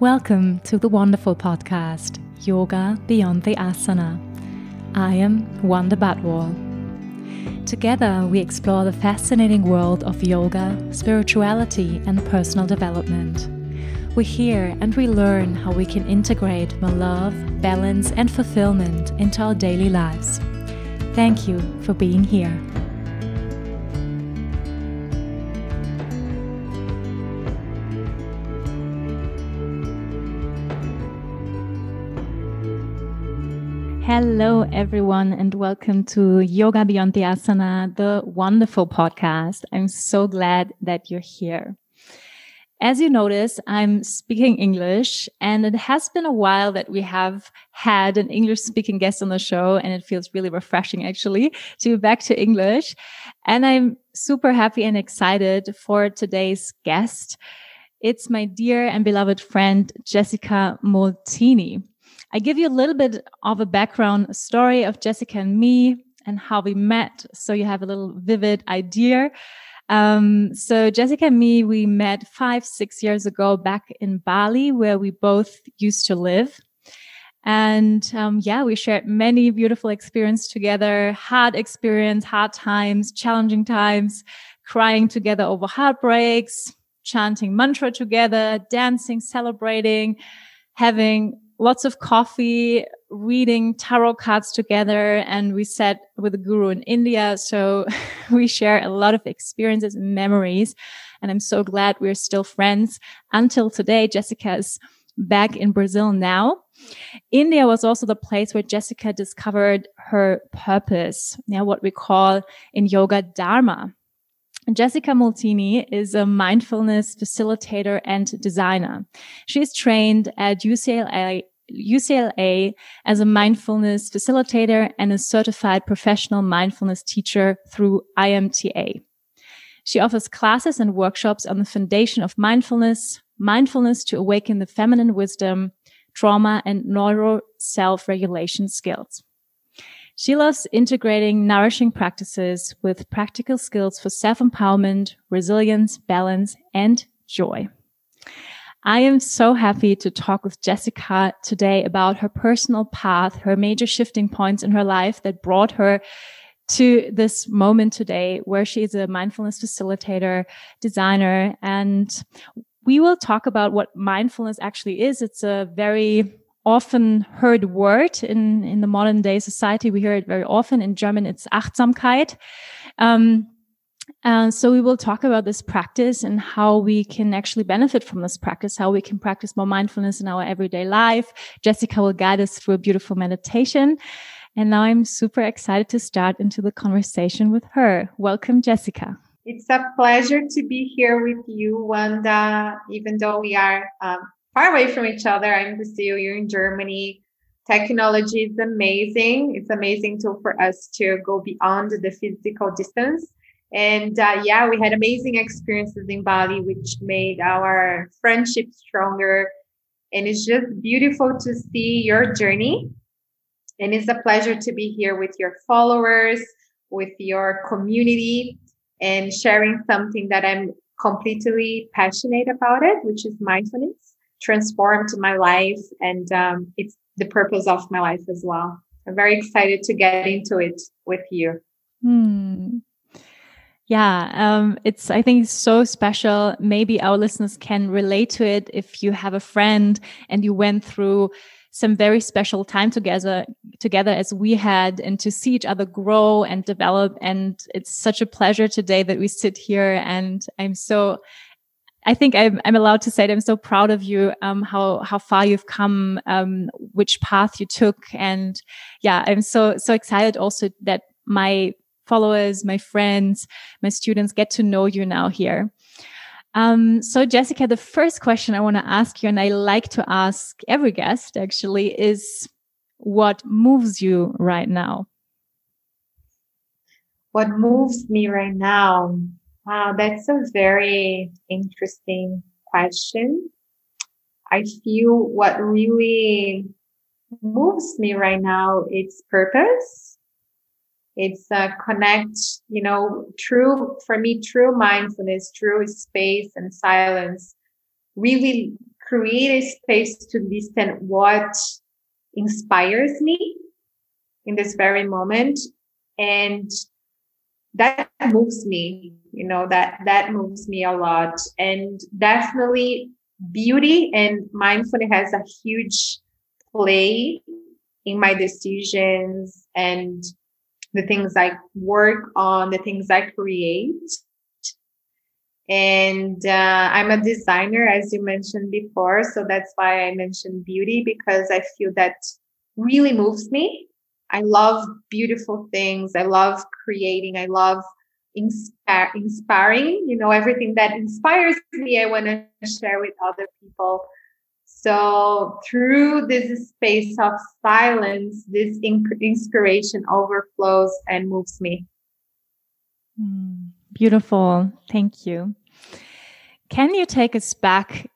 Welcome to the wonderful podcast, Yoga Beyond the Asana. I am Wanda Batwal. Together, we explore the fascinating world of yoga, spirituality, and personal development. We hear and we learn how we can integrate more love, balance, and fulfillment into our daily lives. Thank you for being here. Hello, everyone, and welcome to Yoga Beyond the Asana, the wonderful podcast. I'm so glad that you're here. As you notice, I'm speaking English, and it has been a while that we have had an English speaking guest on the show, and it feels really refreshing actually to be back to English. And I'm super happy and excited for today's guest. It's my dear and beloved friend, Jessica Molteni. I give you a little bit of a background story of Jessica and me and how we met. So you have a little vivid idea. Um, so Jessica and me, we met five, six years ago back in Bali, where we both used to live. And um, yeah, we shared many beautiful experiences together, hard experience, hard times, challenging times, crying together over heartbreaks, chanting mantra together, dancing, celebrating, having lots of coffee, reading tarot cards together. And we sat with a guru in India. So we share a lot of experiences and memories. And I'm so glad we're still friends until today. Jessica is back in Brazil now. India was also the place where Jessica discovered her purpose. Now, what we call in yoga Dharma. Jessica Molteni is a mindfulness facilitator and designer. She's trained at UCLA UCLA as a mindfulness facilitator and a certified professional mindfulness teacher through IMTA. She offers classes and workshops on the foundation of mindfulness, mindfulness to awaken the feminine wisdom, trauma, and neuro self regulation skills. She loves integrating nourishing practices with practical skills for self empowerment, resilience, balance, and joy. I am so happy to talk with Jessica today about her personal path, her major shifting points in her life that brought her to this moment today where she is a mindfulness facilitator, designer, and we will talk about what mindfulness actually is. It's a very often heard word in, in the modern day society. We hear it very often. In German, it's Achtsamkeit. Um, and so we will talk about this practice and how we can actually benefit from this practice, how we can practice more mindfulness in our everyday life. Jessica will guide us through a beautiful meditation. And now I'm super excited to start into the conversation with her. Welcome, Jessica. It's a pleasure to be here with you, Wanda. Even though we are um, far away from each other, I'm in Brazil, you're in Germany. Technology is amazing. It's amazing tool for us to go beyond the physical distance and uh, yeah, we had amazing experiences in Bali, which made our friendship stronger. And it's just beautiful to see your journey. And it's a pleasure to be here with your followers, with your community, and sharing something that I'm completely passionate about it, which is mindfulness, transformed my life. And um, it's the purpose of my life as well. I'm very excited to get into it with you. Hmm. Yeah, um, it's, I think, so special. Maybe our listeners can relate to it if you have a friend and you went through some very special time together, together as we had and to see each other grow and develop. And it's such a pleasure today that we sit here and I'm so, I think I'm, I'm allowed to say that I'm so proud of you, um, how, how far you've come, um, which path you took. And yeah, I'm so, so excited also that my followers, my friends, my students get to know you now here. Um, so, Jessica, the first question I want to ask you, and I like to ask every guest actually, is what moves you right now? What moves me right now? Wow, that's a very interesting question. I feel what really moves me right now is purpose it's uh, connect, you know, true, for me, true mindfulness, true space and silence really create a space to listen what inspires me in this very moment. And that moves me, you know, that, that moves me a lot. And definitely beauty and mindfulness has a huge play in my decisions and the things I work on, the things I create. And uh, I'm a designer, as you mentioned before. So that's why I mentioned beauty because I feel that really moves me. I love beautiful things. I love creating. I love inspiring. You know, everything that inspires me, I want to share with other people. So through this space of silence, this inspiration overflows and moves me. Mm, beautiful. Thank you. Can you take us back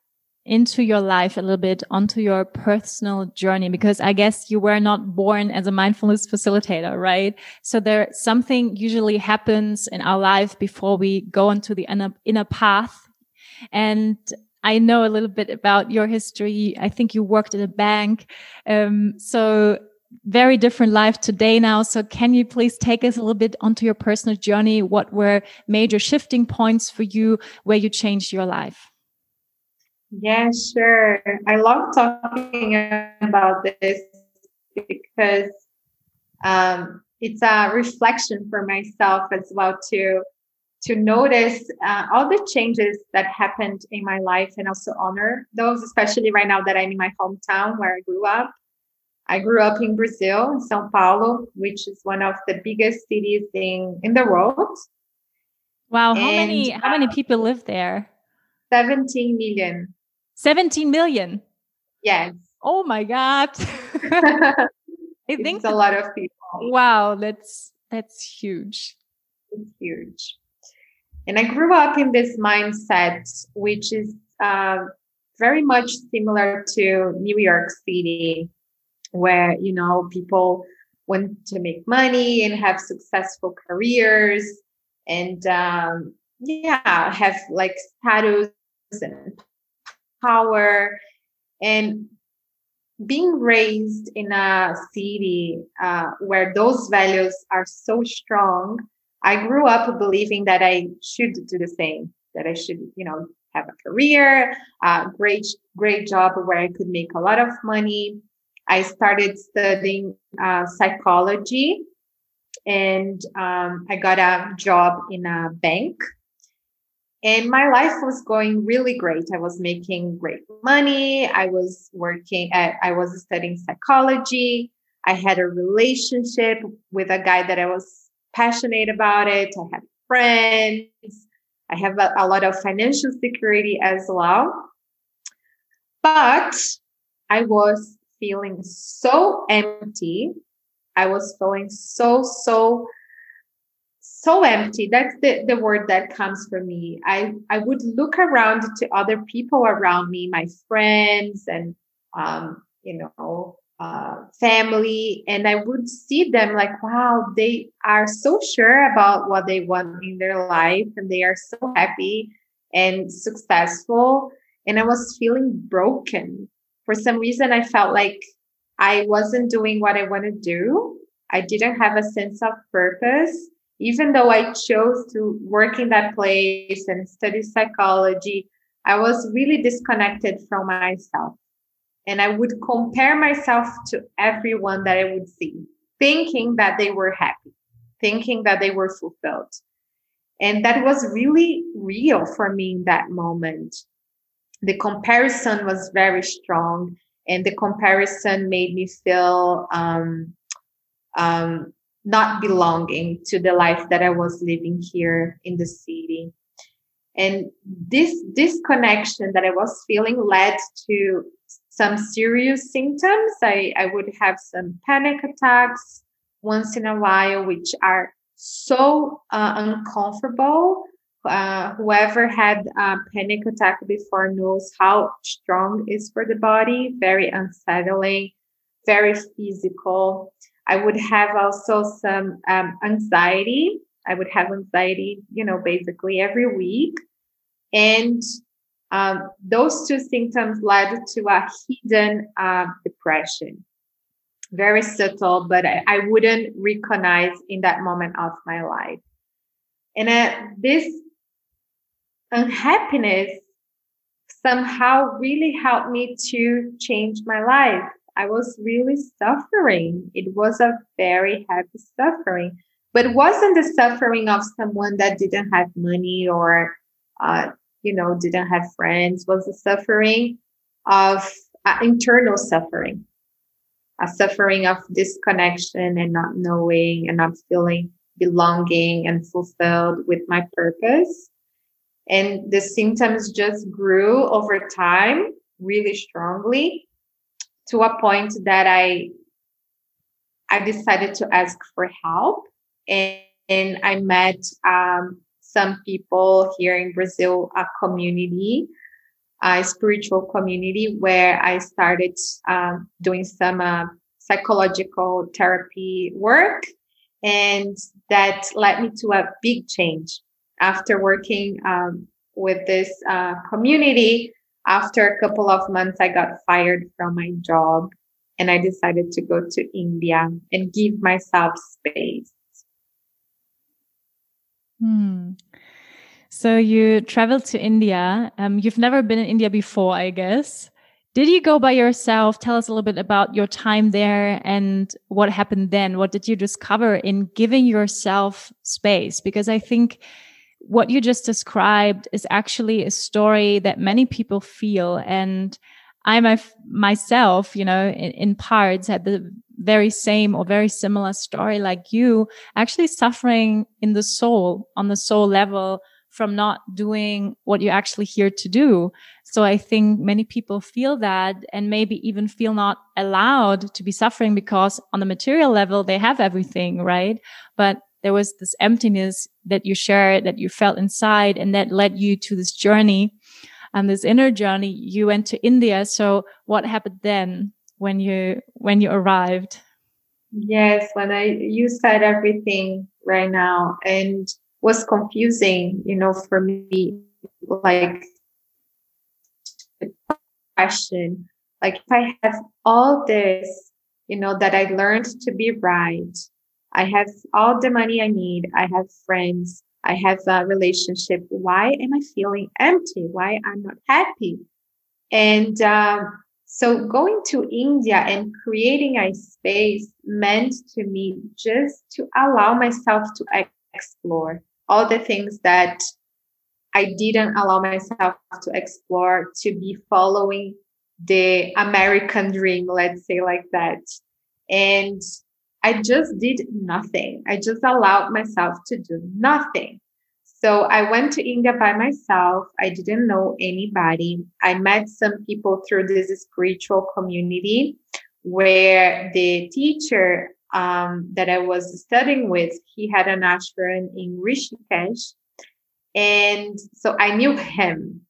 into your life a little bit onto your personal journey because I guess you were not born as a mindfulness facilitator, right? So there something usually happens in our life before we go into the inner, inner path. And I know a little bit about your history. I think you worked at a bank. Um, so very different life today now. So can you please take us a little bit onto your personal journey? What were major shifting points for you where you changed your life? Yeah, sure. I love talking about this because um, it's a reflection for myself as well to to notice uh, all the changes that happened in my life and also honor those, especially right now that I'm in my hometown where I grew up. I grew up in Brazil, in São Paulo, which is one of the biggest cities in, in the world. Wow, how and, many how many uh, people live there? 17 million. 17 million. Yes. Oh my God. I think it's a lot of people. Wow, that's that's huge. It's huge. And I grew up in this mindset, which is uh, very much similar to New York City, where you know people want to make money and have successful careers, and um, yeah, have like status and power. And being raised in a city uh, where those values are so strong i grew up believing that i should do the same that i should you know have a career a great great job where i could make a lot of money i started studying uh, psychology and um, i got a job in a bank and my life was going really great. I was making great money. I was working I was studying psychology. I had a relationship with a guy that I was passionate about it. I have friends. I have a, a lot of financial security as well. But I was feeling so empty. I was feeling so, so so empty that's the, the word that comes for me i i would look around to other people around me my friends and um, you know uh, family and i would see them like wow they are so sure about what they want in their life and they are so happy and successful. And i was feeling broken. For some reason i felt like i wasn't doing what i want to do. I didn't have a sense of purpose. Even though I chose to work in that place and study psychology, I was really disconnected from myself. And I would compare myself to everyone that I would see, thinking that they were happy, thinking that they were fulfilled. And that was really real for me in that moment. The comparison was very strong, and the comparison made me feel um, um, not belonging to the life that I was living here in the city. And this disconnection that I was feeling led to some serious symptoms. I, I would have some panic attacks once in a while, which are so uh, uncomfortable. Uh, whoever had a panic attack before knows how strong is for the body, very unsettling, very physical. I would have also some um, anxiety. I would have anxiety, you know, basically every week. And um, those two symptoms led to a hidden uh, depression. Very subtle, but I, I, wouldn't recognize in that moment of my life. And uh, this unhappiness somehow really helped me to change my life. I was really suffering. It was a very heavy suffering, but wasn't the suffering of someone that didn't have money or, uh, you know, didn't have friends. Was the suffering of uh, internal suffering, a suffering of disconnection and not knowing and not feeling belonging and fulfilled with my purpose. And the symptoms just grew over time really strongly to a point that I I decided to ask for help and, and I met um, some people here in Brazil, a community, a spiritual community where I started um, doing some uh, psychological therapy work. And that led me to a big change after working um, with this uh, community, after a couple of months, I got fired from my job and I decided to go to India and give myself space. Hmm. So you traveled to India. Um, you've never been in India before, I guess. Did you go by yourself? Tell us a little bit about your time there and what happened then. What did you discover in giving yourself space? Because I think what you just described is actually a story that many people feel. And I myself, you know, in, in parts had the very same or very similar story like you, actually suffering in the soul, on the soul level from not doing what you're actually here to do. So I think many people feel that and maybe even feel not allowed to be suffering because on the material level, they have everything, right? But there was this emptiness that you shared that you felt inside and that led you to this journey and this inner journey you went to india so what happened then when you when you arrived yes when i you said everything right now and was confusing you know for me like question like if i have all this you know that i learned to be right I have all the money I need. I have friends. I have a relationship. Why am I feeling empty? Why I'm not happy? And um, so going to India and creating a space meant to me just to allow myself to explore all the things that I didn't allow myself to explore, to be following the American dream, let's say like that. And I just did nothing. I just allowed myself to do nothing. So I went to India by myself. I didn't know anybody. I met some people through this spiritual community where the teacher um, that I was studying with, he had an ashram in Rishikesh. And so I knew him.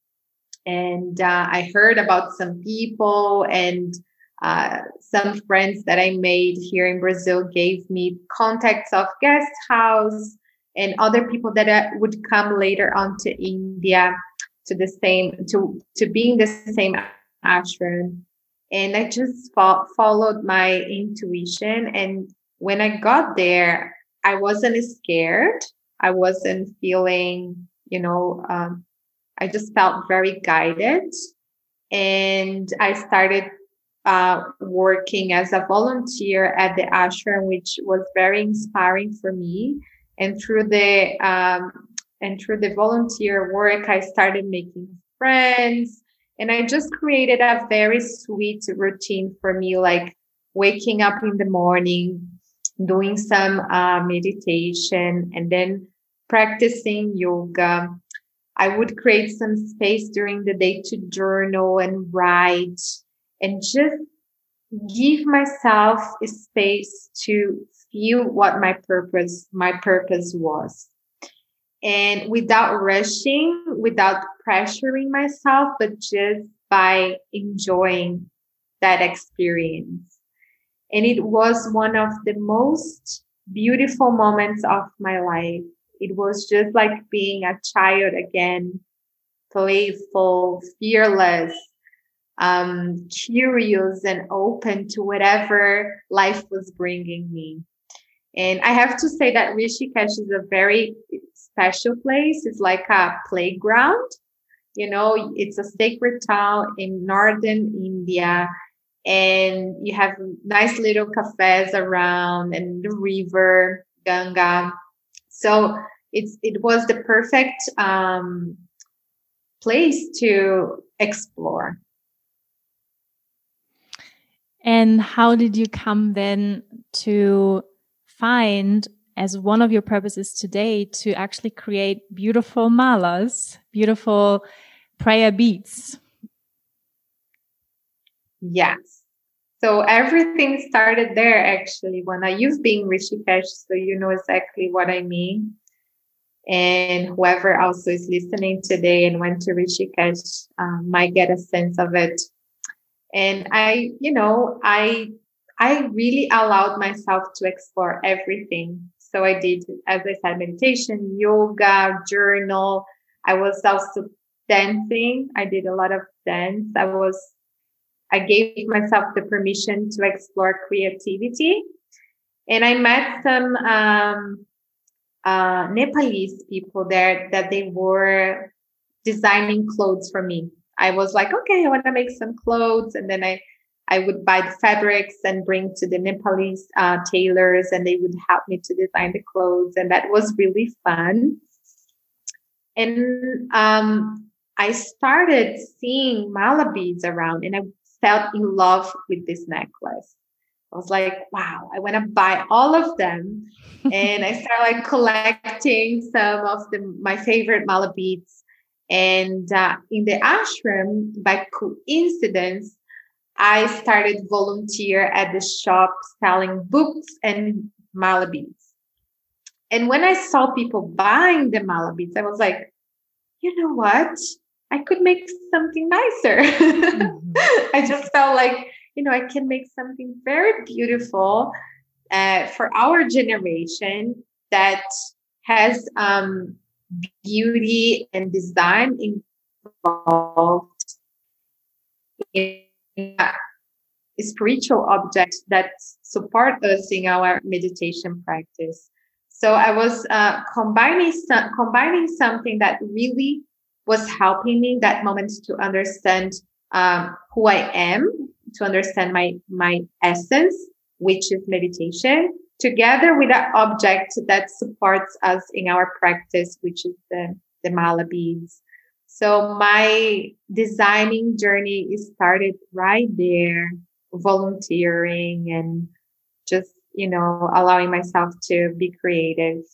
And uh, I heard about some people and uh, some friends that I made here in Brazil gave me contacts of guest house and other people that uh, would come later on to India to the same to to being the same ashram. And I just fo- followed my intuition. And when I got there, I wasn't scared. I wasn't feeling, you know, um, I just felt very guided. And I started uh, working as a volunteer at the ashram, which was very inspiring for me. And through the um, and through the volunteer work, I started making friends, and I just created a very sweet routine for me, like waking up in the morning, doing some uh, meditation, and then practicing yoga. I would create some space during the day to journal and write and just give myself a space to feel what my purpose my purpose was and without rushing without pressuring myself but just by enjoying that experience and it was one of the most beautiful moments of my life it was just like being a child again playful, fearless, um, curious, and open to whatever life was bringing me. And I have to say that Rishikesh is a very special place. It's like a playground. You know, it's a sacred town in northern India and you have nice little cafes around and the river Ganga. So it's it was the perfect um, place to explore. And how did you come then to find as one of your purposes today to actually create beautiful malas, beautiful prayer beads? Yes. So everything started there actually when I used being Rishikesh, so you know exactly what I mean. And whoever also is listening today and went to Rishikesh um, might get a sense of it. And I, you know, I I really allowed myself to explore everything. So I did, as I said, meditation, yoga, journal. I was also dancing. I did a lot of dance. I was I gave myself the permission to explore creativity. And I met some um, uh, Nepalese people there that they were designing clothes for me. I was like, okay, I want to make some clothes. And then I, I would buy the fabrics and bring to the Nepalese uh, tailors and they would help me to design the clothes. And that was really fun. And um, I started seeing mala beads around and I felt in love with this necklace. I was like, wow, I want to buy all of them. and I started like collecting some of the, my favorite mala beads. And uh, in the ashram, by coincidence, I started volunteer at the shop selling books and mala. And when I saw people buying the mala I was like, you know what? I could make something nicer. Mm-hmm. I just felt like, you know, I can make something very beautiful uh, for our generation that has um, beauty and design involved in spiritual object that support us in our meditation practice. So I was uh, combining combining something that really was helping me that moment to understand um, who I am, to understand my my essence, which is meditation, together with an object that supports us in our practice, which is the the mala beads. So my designing journey started right there, volunteering and just you know allowing myself to be creative.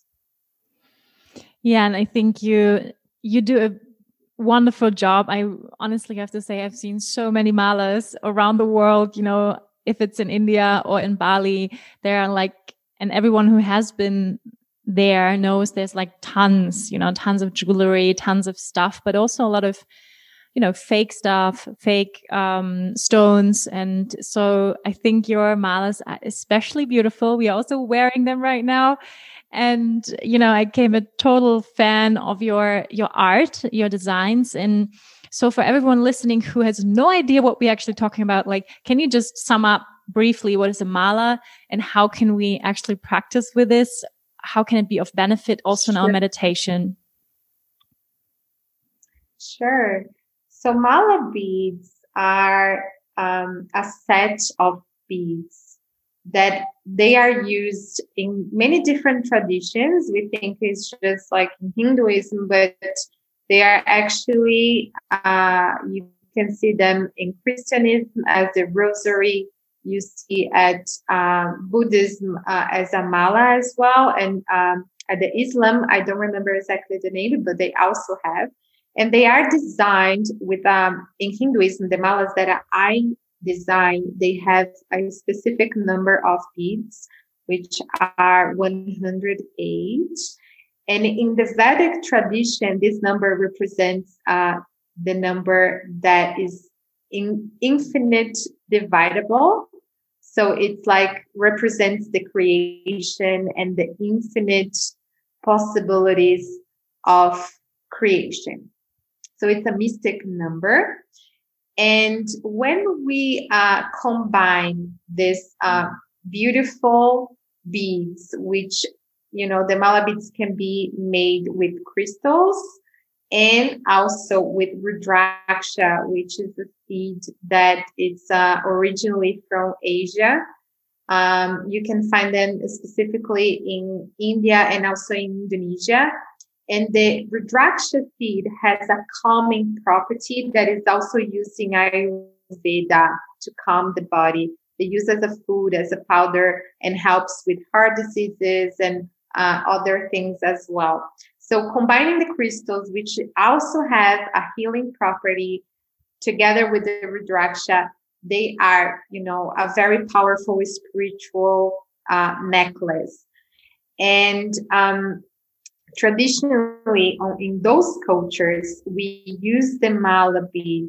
Yeah, and I think you you do a wonderful job. I honestly have to say, I've seen so many malas around the world. You know, if it's in India or in Bali, there are like, and everyone who has been there knows there's like tons, you know, tons of jewelry, tons of stuff, but also a lot of, you know, fake stuff, fake um, stones. And so I think your malas are especially beautiful. We are also wearing them right now and you know i became a total fan of your your art your designs and so for everyone listening who has no idea what we're actually talking about like can you just sum up briefly what is a mala and how can we actually practice with this how can it be of benefit also in our meditation sure so mala beads are um, a set of beads that they are used in many different traditions. We think it's just like in Hinduism, but they are actually, uh, you can see them in Christianism as the rosary. You see at um, Buddhism uh, as a mala as well. And um, at the Islam, I don't remember exactly the name, but they also have. And they are designed with, um, in Hinduism, the malas that I design, they have a specific number of beads, which are 108. And in the Vedic tradition, this number represents uh, the number that is in infinite dividable. So it's like represents the creation and the infinite possibilities of creation. So it's a mystic number. And when we uh, combine this uh, beautiful beads, which, you know, the mala beads can be made with crystals and also with rudraksha, which is a seed that is uh, originally from Asia. Um, you can find them specifically in India and also in Indonesia. And the Rudraksha seed has a calming property that is also used in Ayurveda to calm the body. They use as a food, as a powder, and helps with heart diseases and uh, other things as well. So combining the crystals, which also have a healing property, together with the Rudraksha, they are, you know, a very powerful spiritual uh, necklace. And um, traditionally, in those cultures, we use the mala beads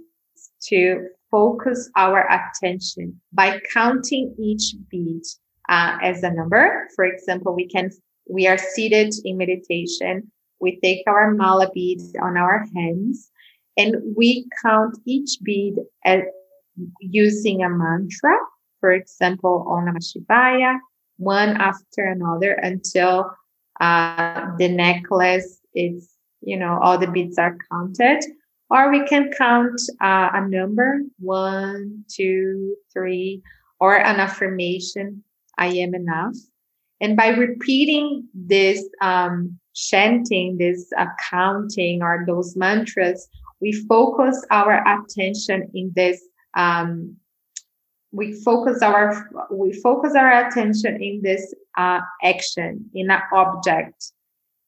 to focus our attention by counting each bead uh, as a number. For example, we can we are seated in meditation. We take our mala beads on our hands and we count each bead as using a mantra. For example, Om Namah Shivaya, one after another until uh, the necklace is, you know, all the beads are counted. Or we can count uh, a number, one, two, three, or an affirmation, I am enough. And by repeating this um, chanting, this uh, counting, or those mantras, we focus our attention in this um, we focus our we focus our attention in this uh, action in an object.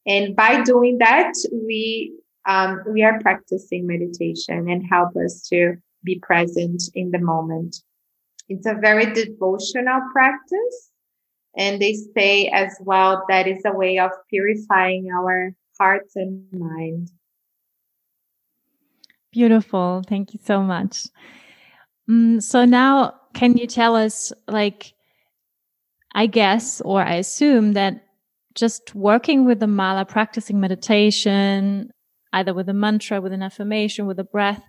And by doing that we um, we are practicing meditation and help us to be present in the moment. It's a very devotional practice and they say as well that is a way of purifying our hearts and mind. Beautiful. Thank you so much. Mm, so now, can you tell us, like, I guess, or I assume that just working with the mala, practicing meditation, either with a mantra, with an affirmation, with a breath,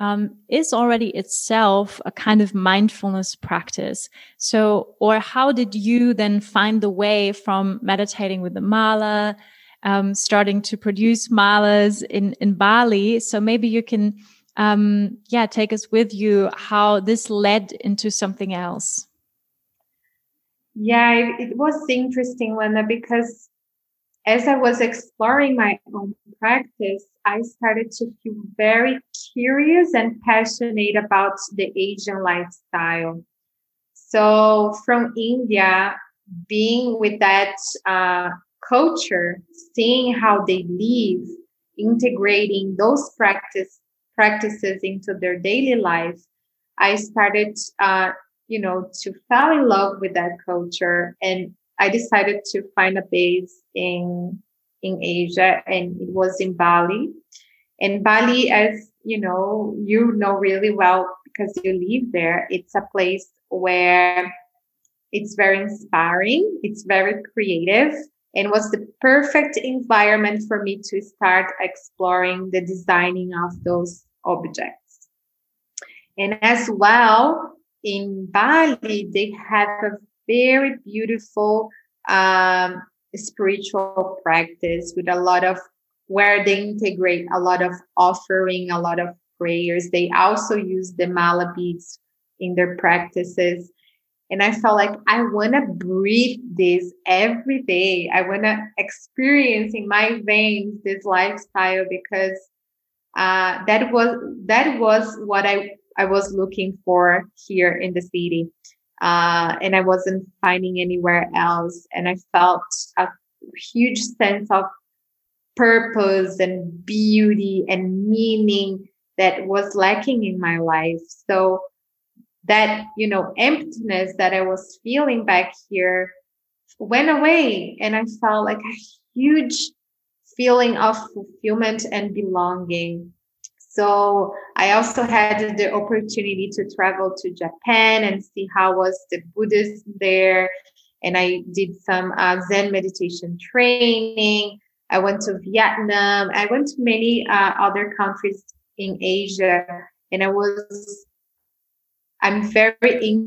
um, is already itself a kind of mindfulness practice. So, or how did you then find the way from meditating with the mala, um, starting to produce malas in, in Bali? So maybe you can um, yeah, take us with you how this led into something else. Yeah, it, it was interesting, Wanda, because as I was exploring my own practice, I started to feel very curious and passionate about the Asian lifestyle. So from India, being with that uh, culture, seeing how they live, integrating those practices practices into their daily life, I started, uh, you know, to fall in love with that culture. And I decided to find a base in, in Asia and it was in Bali. And Bali, as you know, you know really well because you live there. It's a place where it's very inspiring. It's very creative and was the perfect environment for me to start exploring the designing of those objects. And as well, in Bali, they have a very beautiful um, spiritual practice with a lot of where they integrate a lot of offering, a lot of prayers. They also use the mala beads in their practices. And I felt like I want to breathe this every day. I want to experience in my veins this lifestyle because uh, that was that was what I I was looking for here in the city, uh, and I wasn't finding anywhere else. And I felt a huge sense of purpose and beauty and meaning that was lacking in my life. So that you know emptiness that I was feeling back here went away, and I felt like a huge feeling of fulfillment and belonging. So I also had the opportunity to travel to Japan and see how was the Buddhism there. And I did some uh, Zen meditation training. I went to Vietnam. I went to many uh, other countries in Asia, and I was I'm very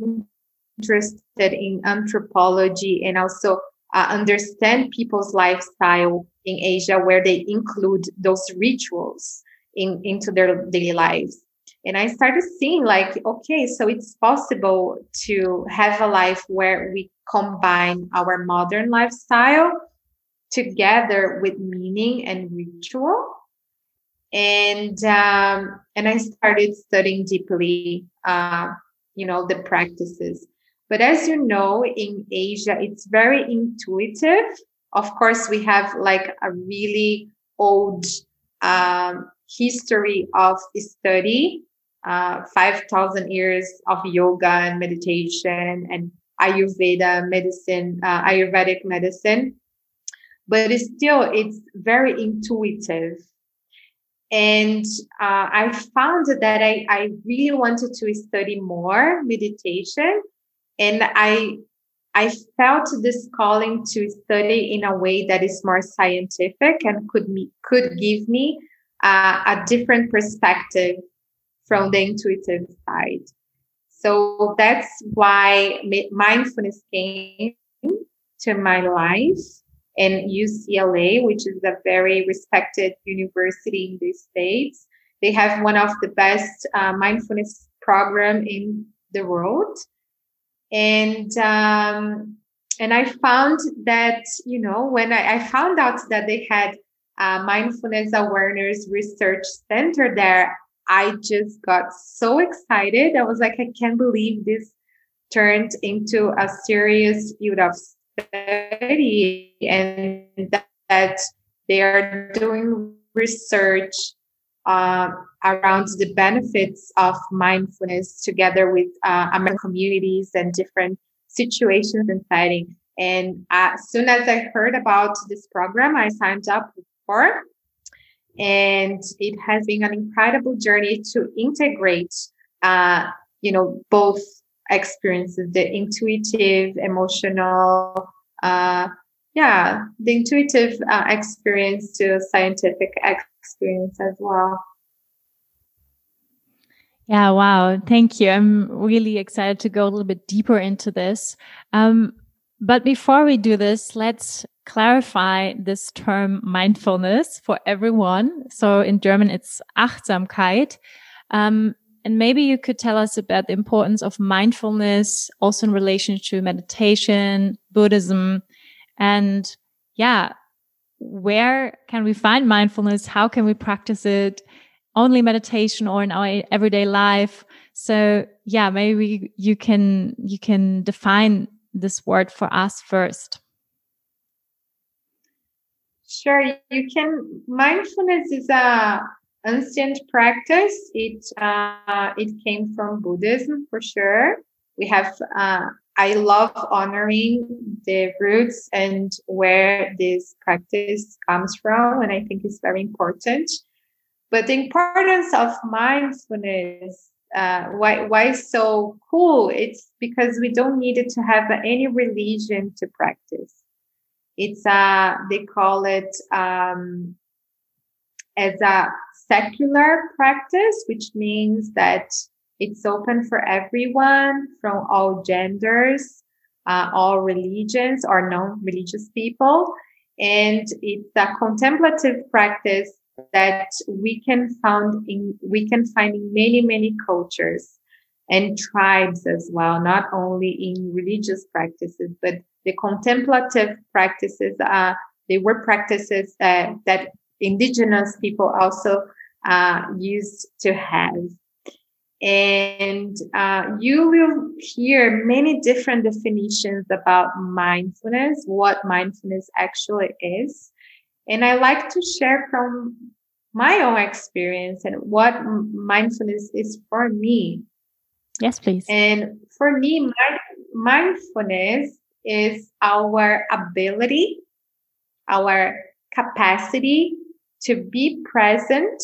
interested in anthropology and also uh, understand people's lifestyle in Asia, where they include those rituals in into their daily lives. And I started seeing like, okay, so it's possible to have a life where we combine our modern lifestyle together with meaning and ritual. And um, and I started studying deeply, uh, you know, the practices. But as you know, in Asia, it's very intuitive. Of course, we have like a really old um, history of study, uh, 5,000 years of yoga and meditation and Ayurveda medicine, uh, Ayurvedic medicine. But it's still, it's very intuitive. And uh, I found that I, I really wanted to study more meditation. And I I felt this calling to study in a way that is more scientific and could me, could give me uh, a different perspective from the intuitive side. So that's why mindfulness came to my life and UCLA, which is a very respected university in the States. They have one of the best uh, mindfulness program in the world. And, um, and I found that, you know, when I, I found out that they had uh, mindfulness awareness research center there, I just got so excited. I was like, I can't believe this turned into a serious field of study and that, that they are doing research uh, around the benefits of mindfulness together with uh, American communities and different situations and settings. And as soon as I heard about this program, I signed up for. And it has been an incredible journey to integrate, uh, you know, both experiences, the intuitive, emotional, uh, yeah, the intuitive uh, experience to scientific experience as well. Yeah, wow. Thank you. I'm really excited to go a little bit deeper into this. Um, but before we do this, let's clarify this term mindfulness for everyone. So in German, it's Achtsamkeit. Um, and maybe you could tell us about the importance of mindfulness also in relation to meditation, Buddhism, and yeah, where can we find mindfulness? How can we practice it? Only meditation or in our everyday life. So yeah, maybe you can, you can define this word for us first. Sure, you can. Mindfulness is a ancient practice. It uh, it came from Buddhism for sure. We have. Uh, I love honoring the roots and where this practice comes from, and I think it's very important. But the importance of mindfulness uh, why why so cool? It's because we don't need it to have any religion to practice. It's a, they call it um, as a secular practice, which means that it's open for everyone from all genders, uh, all religions or non-religious people. And it's a contemplative practice that we can find in we can find in many many cultures and tribes as well not only in religious practices but the contemplative practices uh, they were practices that, that indigenous people also uh, used to have and uh, you will hear many different definitions about mindfulness what mindfulness actually is and I like to share from my own experience and what mindfulness is for me. Yes, please. And for me, mindfulness is our ability, our capacity to be present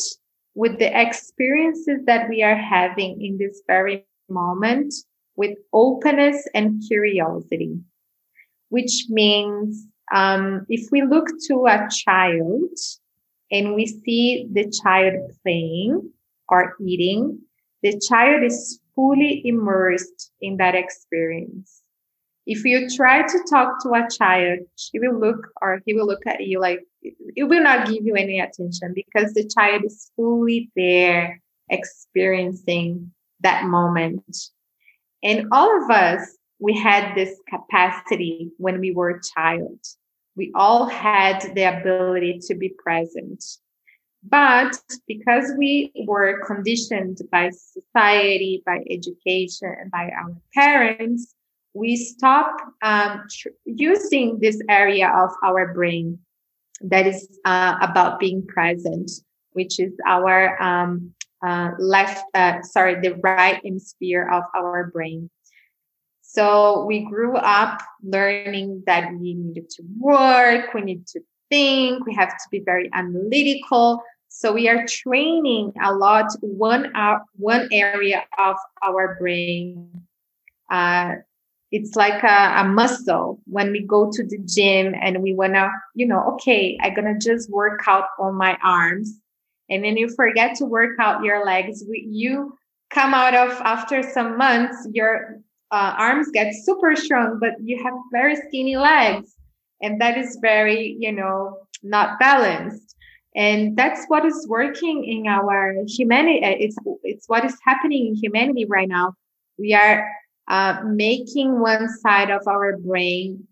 with the experiences that we are having in this very moment with openness and curiosity, which means um, if we look to a child and we see the child playing, or eating, the child is fully immersed in that experience. If you try to talk to a child, she will look or he will look at you like it will not give you any attention because the child is fully there experiencing that moment. And all of us, we had this capacity when we were a child. We all had the ability to be present. But because we were conditioned by society, by education, and by our parents, we stop um, tr- using this area of our brain that is uh, about being present, which is our um, uh, left, uh, sorry, the right hemisphere of our brain. So we grew up learning that we needed to work, we need to think, we have to be very analytical. So we are training a lot one uh, one area of our brain. Uh, it's like a, a, muscle when we go to the gym and we wanna, you know, okay, I'm gonna just work out on my arms, and then you forget to work out your legs. We, you come out of after some months, your uh, arms get super strong, but you have very skinny legs. And that is very, you know, not balanced. And that's what is working in our humanity. It's, it's what is happening in humanity right now. We are uh, making one side of our brain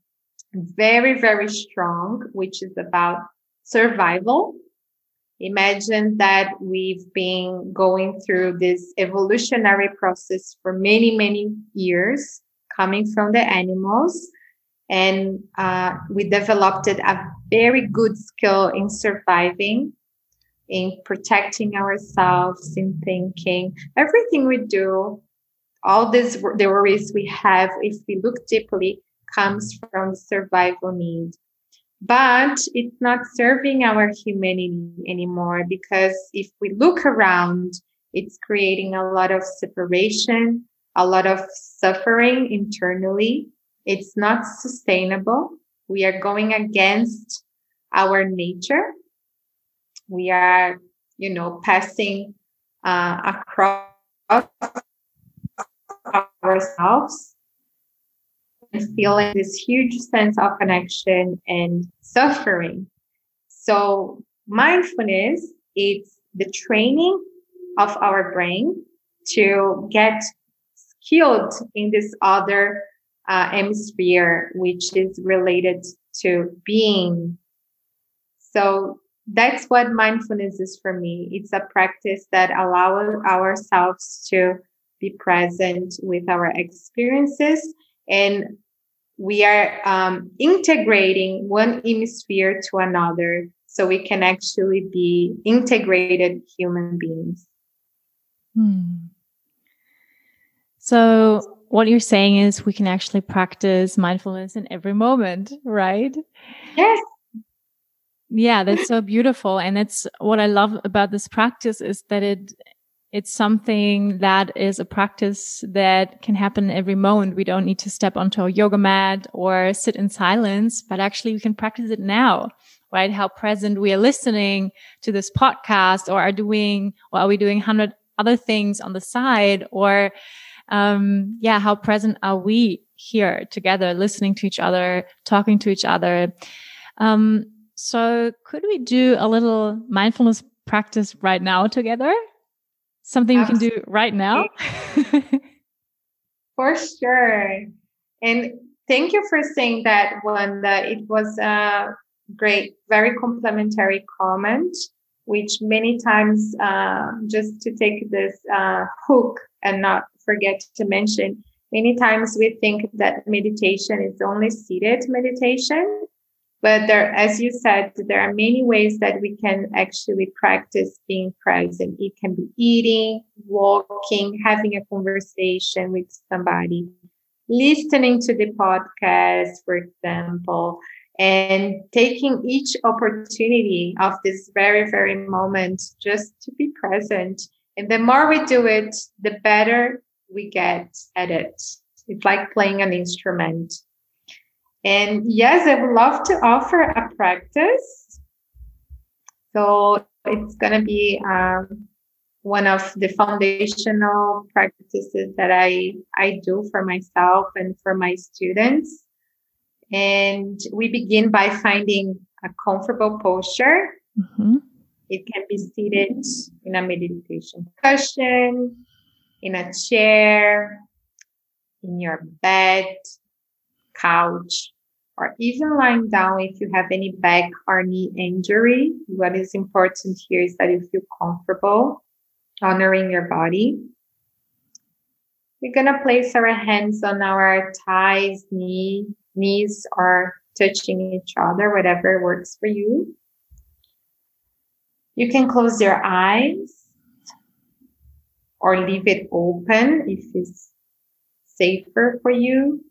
very, very strong, which is about survival. Imagine that we've been going through this evolutionary process for many, many years, coming from the animals. And uh, we developed a very good skill in surviving, in protecting ourselves, in thinking. Everything we do, all these the worries we have, if we look deeply, comes from survival need but it's not serving our humanity anymore because if we look around, it's creating a lot of separation, a lot of suffering internally. It's not sustainable. We are going against our nature. We are, you know, passing uh, across ourselves and feeling this huge sense of connection and suffering. So mindfulness is the training of our brain to get skilled in this other uh, hemisphere, which is related to being. So that's what mindfulness is for me. It's a practice that allows ourselves to be present with our experiences and we are um, integrating one hemisphere to another so we can actually be integrated human beings. Hmm. So, what you're saying is we can actually practice mindfulness in every moment, right? Yes. Yeah, that's so beautiful. And it's what I love about this practice is that it it's something that is a practice that can happen every moment. We don't need to step onto a yoga mat or sit in silence, but actually we can practice it now, right? How present we are listening to this podcast or are doing, or are we doing hundred other things on the side or, um, yeah, how present are we here together, listening to each other, talking to each other? Um, so could we do a little mindfulness practice right now together? Something Absolutely. we can do right now? for sure. And thank you for saying that one that it was a great, very complimentary comment, which many times, uh, just to take this uh, hook and not forget to mention, many times we think that meditation is only seated meditation. But there, as you said, there are many ways that we can actually practice being present. It can be eating, walking, having a conversation with somebody, listening to the podcast, for example, and taking each opportunity of this very, very moment just to be present. And the more we do it, the better we get at it. It's like playing an instrument. And yes, I would love to offer a practice. So it's going to be um, one of the foundational practices that I, I do for myself and for my students. And we begin by finding a comfortable posture. Mm-hmm. It can be seated in a meditation cushion, in a chair, in your bed, couch, or even lying down if you have any back or knee injury. What is important here is that you feel comfortable honoring your body. We're going to place our hands on our thighs, knee, knees are touching each other, whatever works for you. You can close your eyes or leave it open if it's safer for you.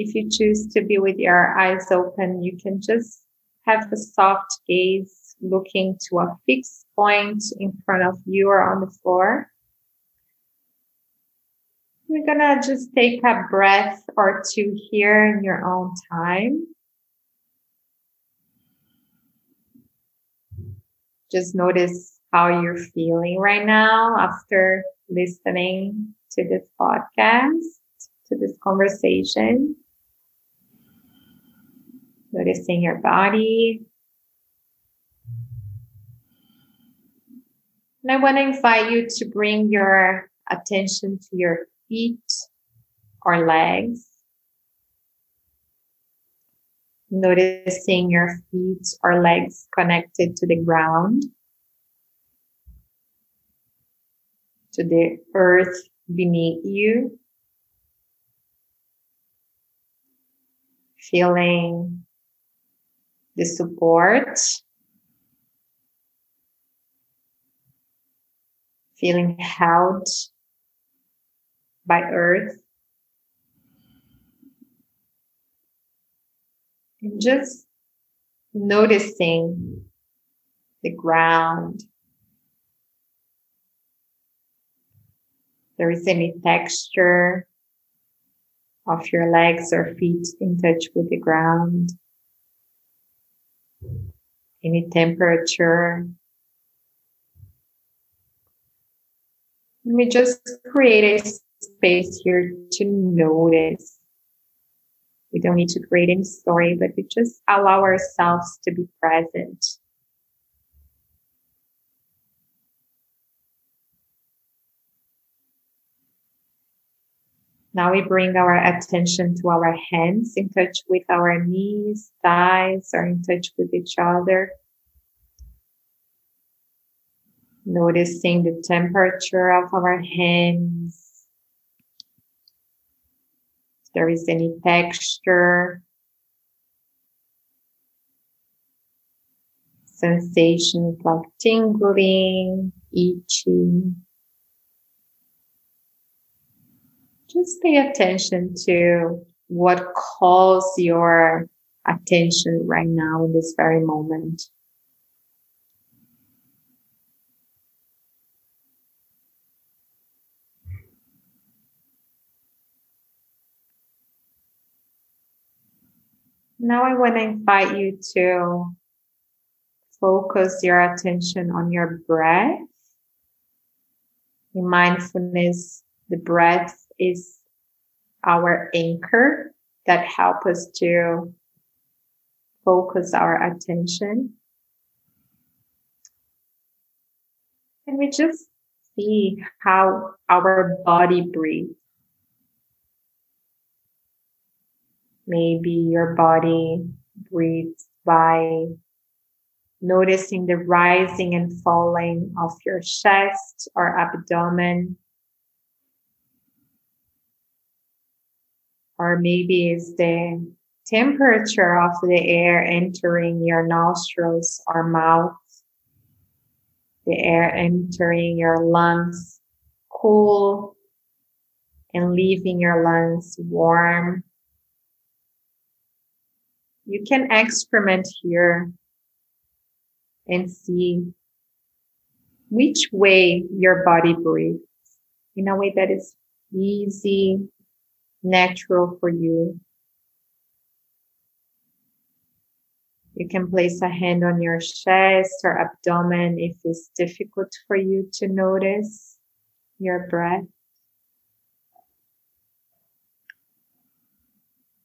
If you choose to be with your eyes open, you can just have a soft gaze looking to a fixed point in front of you or on the floor. We're gonna just take a breath or two here in your own time. Just notice how you're feeling right now after listening to this podcast, to this conversation. Noticing your body, And I want to invite you to bring your attention to your feet or legs. Noticing your feet or legs connected to the ground, to the earth beneath you. Feeling the support feeling held by earth. And just noticing the ground. There is any texture of your legs or feet in touch with the ground. Any temperature Let me just create a space here to notice. We don't need to create any story, but we just allow ourselves to be present. Now we bring our attention to our hands in touch with our knees, thighs, or in touch with each other. Noticing the temperature of our hands. If there is any texture. Sensations like tingling, itching. Just pay attention to what calls your attention right now in this very moment. Now I want to invite you to focus your attention on your breath. In mindfulness, the breath is our anchor that help us to focus our attention. And we just see how our body breathes. Maybe your body breathes by noticing the rising and falling of your chest or abdomen. Or maybe it's the temperature of the air entering your nostrils or mouth, the air entering your lungs cool and leaving your lungs warm. You can experiment here and see which way your body breathes. In a way that is easy, natural for you. You can place a hand on your chest or abdomen if it's difficult for you to notice your breath.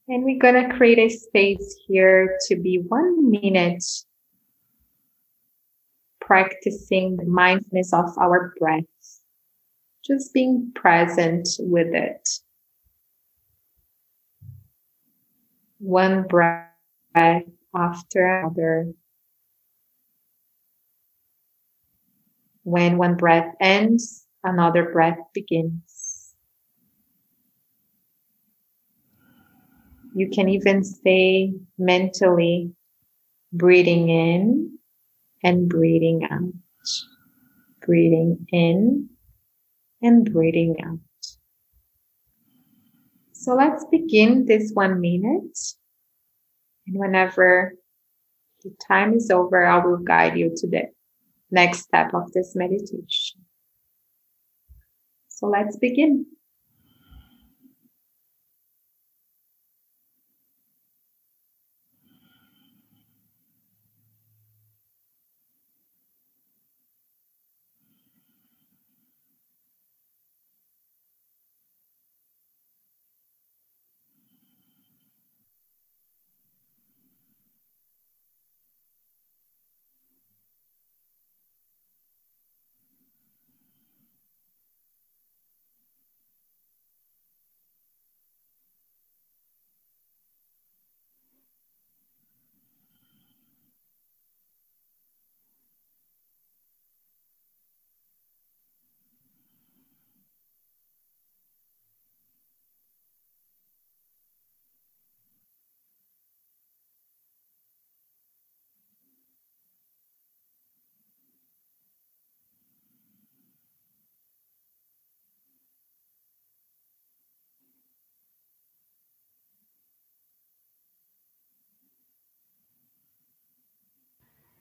And we're going to create a space here to be one minute practicing the mindfulness of our breath, just being present with it. One breath after another. When one breath ends, another breath begins. You can even say mentally breathing in and breathing out. Breathing in and breathing out. So let's begin this one minute. And whenever the time is over, I will guide you to the next step of this meditation. So let's begin.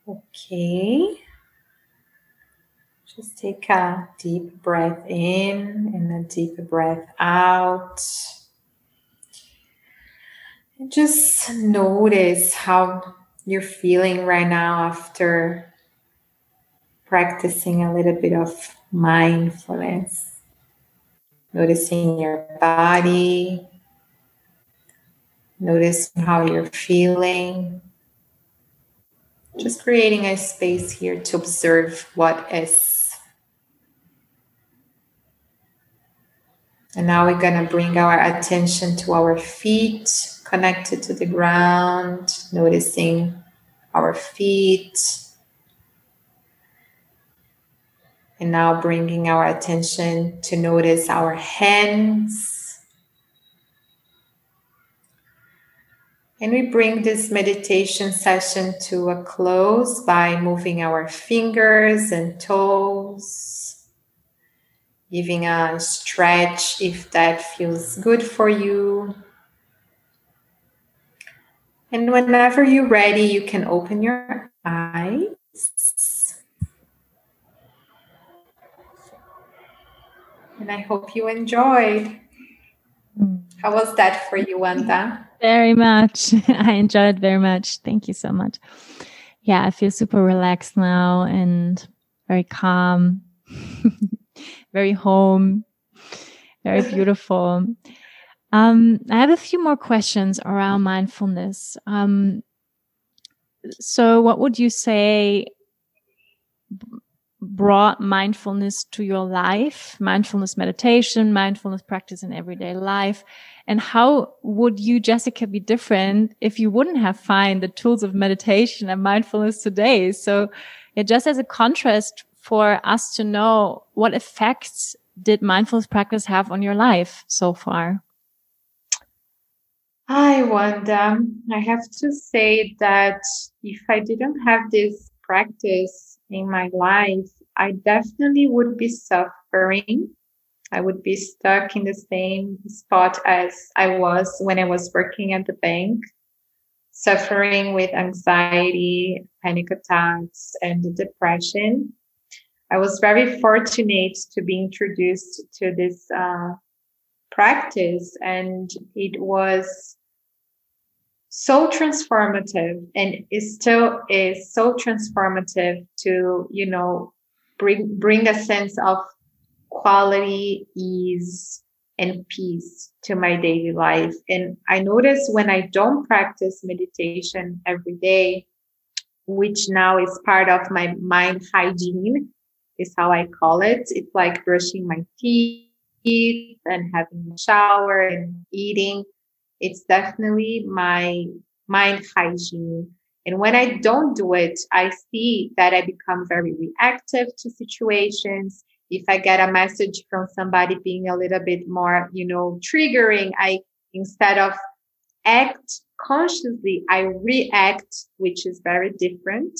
Okay. Just take a deep breath in and a deep breath out. And just notice how you're feeling right now after practicing a little bit of mindfulness. Noticing your body, noticing how you're feeling. Just creating a space here to observe what is. And now we're going to bring our attention to our feet connected to the ground, noticing our feet. And now bringing our attention to notice our hands And we bring this meditation session to a close by moving our fingers and toes, giving a stretch if that feels good for you. And whenever you're ready, you can open your eyes. And I hope you enjoyed. How was that for you, Wanda? Very much. I enjoyed very much. Thank you so much. Yeah, I feel super relaxed now and very calm, very home, very beautiful. Um, I have a few more questions around mindfulness. Um, so, what would you say brought mindfulness to your life? Mindfulness meditation, mindfulness practice in everyday life, and how would you, Jessica, be different if you wouldn't have found the tools of meditation and mindfulness today? So yeah, just as a contrast for us to know what effects did mindfulness practice have on your life so far? Hi, Wanda. I have to say that if I didn't have this practice in my life, I definitely would be suffering I would be stuck in the same spot as I was when I was working at the bank, suffering with anxiety, panic attacks, and depression. I was very fortunate to be introduced to this uh, practice, and it was so transformative and it still is so transformative to you know bring bring a sense of quality ease and peace to my daily life and i notice when i don't practice meditation every day which now is part of my mind hygiene is how i call it it's like brushing my teeth and having a shower and eating it's definitely my mind hygiene. And when I don't do it, I see that I become very reactive to situations. If I get a message from somebody being a little bit more, you know, triggering, I, instead of act consciously, I react, which is very different.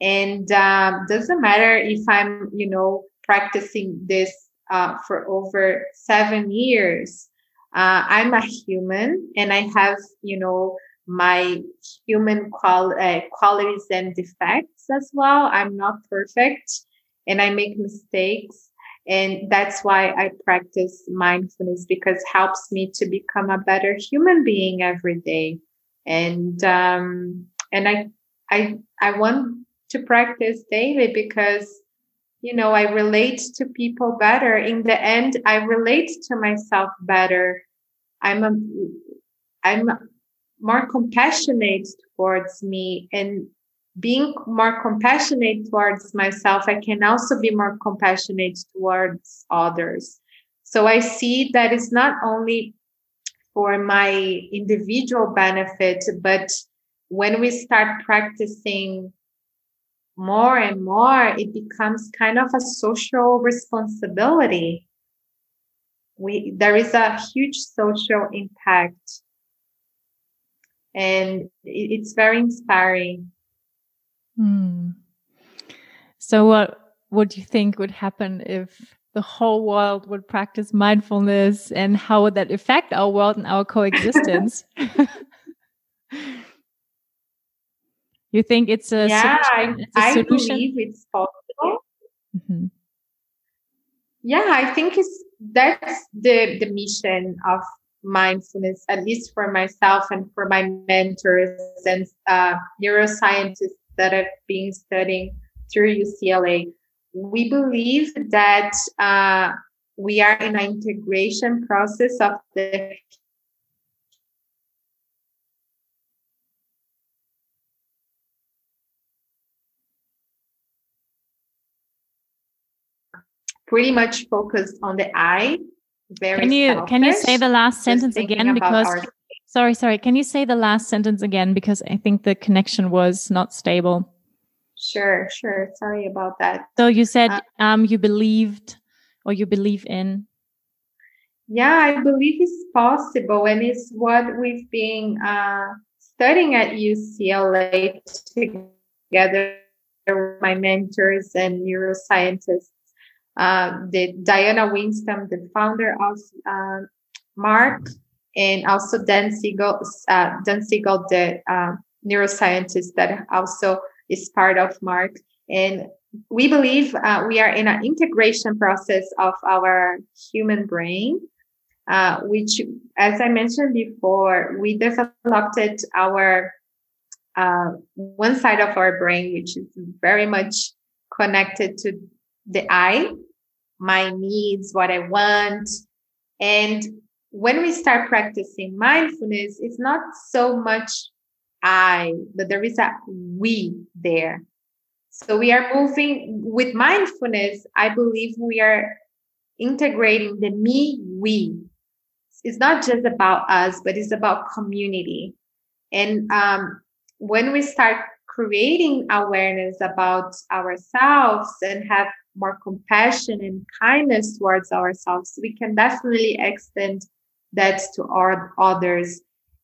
And um, doesn't matter if I'm, you know, practicing this uh, for over seven years uh, I'm a human and I have, you know, my human qual- uh, qualities and defects as well. I'm not perfect and I make mistakes. And that's why I practice mindfulness because helps me to become a better human being every day. And, um, and I, I, I want to practice daily because you know, I relate to people better. In the end, I relate to myself better. I'm a, I'm more compassionate towards me and being more compassionate towards myself, I can also be more compassionate towards others. So I see that it's not only for my individual benefit, but when we start practicing more and more, it becomes kind of a social responsibility. We, there is a huge social impact and it's very inspiring. Hmm. So what, what do you think would happen if the whole world would practice mindfulness and how would that affect our world and our coexistence? You think it's a yeah, solution? It's a I solution? believe it's possible. Mm-hmm. Yeah, I think it's that's the the mission of mindfulness, at least for myself and for my mentors and uh, neuroscientists that I've been studying through UCLA. We believe that uh, we are in an integration process of the pretty much focused on the eye. Very can you selfish, can you say the last sentence again? Because our... sorry, sorry. Can you say the last sentence again? Because I think the connection was not stable. Sure, sure. Sorry about that. So you said uh, um, you believed or you believe in. Yeah, I believe it's possible, and it's what we've been uh, studying at UCLA together with my mentors and neuroscientists uh, the Diana Winston, the founder of uh, MARC, and also Dan Siegel, uh, Dan Siegel, the uh, neuroscientist that also is part of MARC. And we believe uh, we are in an integration process of our human brain, uh, which, as I mentioned before, we developed it our one side of our brain, which is very much connected to the I, my needs, what I want. And when we start practicing mindfulness, it's not so much I, but there is a we there. So we are moving with mindfulness. I believe we are integrating the me, we. It's not just about us, but it's about community. And um, when we start creating awareness about ourselves and have more compassion and kindness towards ourselves, we can definitely extend that to our others.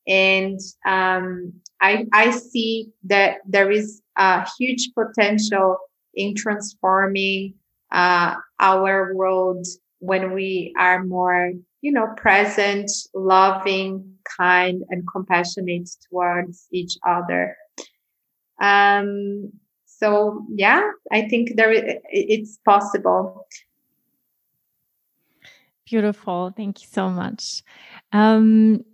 And um, I, I see that there is a huge potential in transforming uh, our world when we are more, you know, present, loving, kind, and compassionate towards each other. Um, so yeah, I think there it's possible. Beautiful. Thank you so much. Um,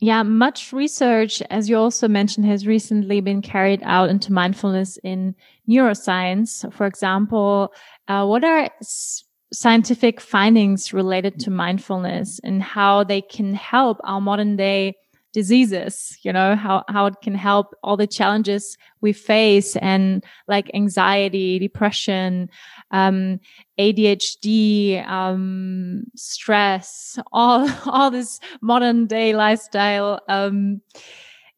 yeah, much research, as you also mentioned, has recently been carried out into mindfulness in neuroscience. For example, uh, what are scientific findings related to mindfulness and how they can help our modern day diseases you know how how it can help all the challenges we face and like anxiety depression um adhd um stress all all this modern day lifestyle um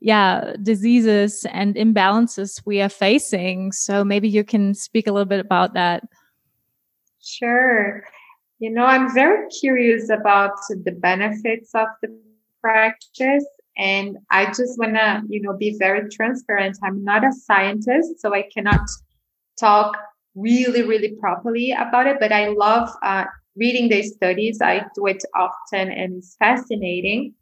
yeah diseases and imbalances we are facing so maybe you can speak a little bit about that Sure. You know, I'm very curious about the benefits of the practice. And I just want to, you know, be very transparent. I'm not a scientist, so I cannot talk really, really properly about it, but I love uh, reading the studies. I do it often and it's fascinating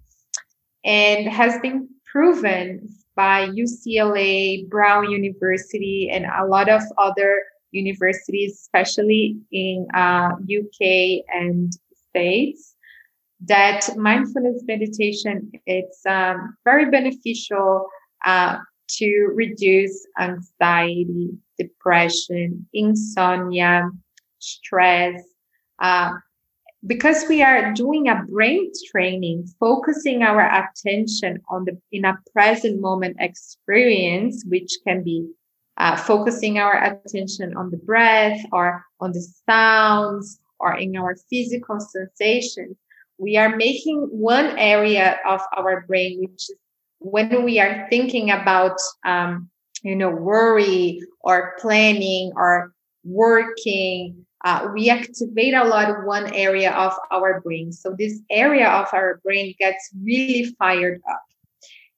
and has been proven by UCLA, Brown University, and a lot of other universities, especially in uh, UK and States, that mindfulness meditation it's um, very beneficial uh, to reduce anxiety, depression, insomnia, stress. Uh, because we are doing a brain training, focusing our attention on the in a present moment experience, which can be uh, focusing our attention on the breath or on the sounds or in our physical sensations, we are making one area of our brain, which is when we are thinking about, um, you know, worry or planning or working, uh, we activate a lot of one area of our brain. So this area of our brain gets really fired up.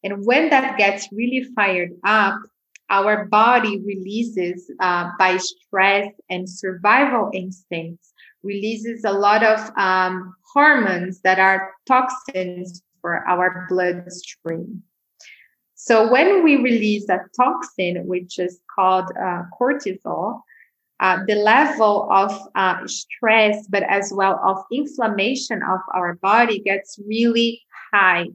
And when that gets really fired up, our body releases uh, by stress and survival instincts releases a lot of um, hormones that are toxins for our bloodstream. So when we release a toxin which is called uh, cortisol uh, the level of uh, stress but as well of inflammation of our body gets really high.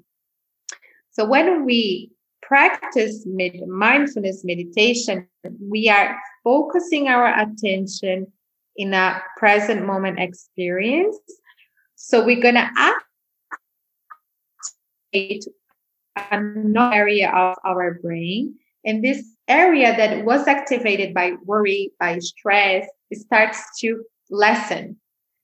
So when we practice med- mindfulness meditation, we are focusing our attention in a present moment experience. So we're going to activate another area of our brain. And this area that was activated by worry, by stress, starts to lessen.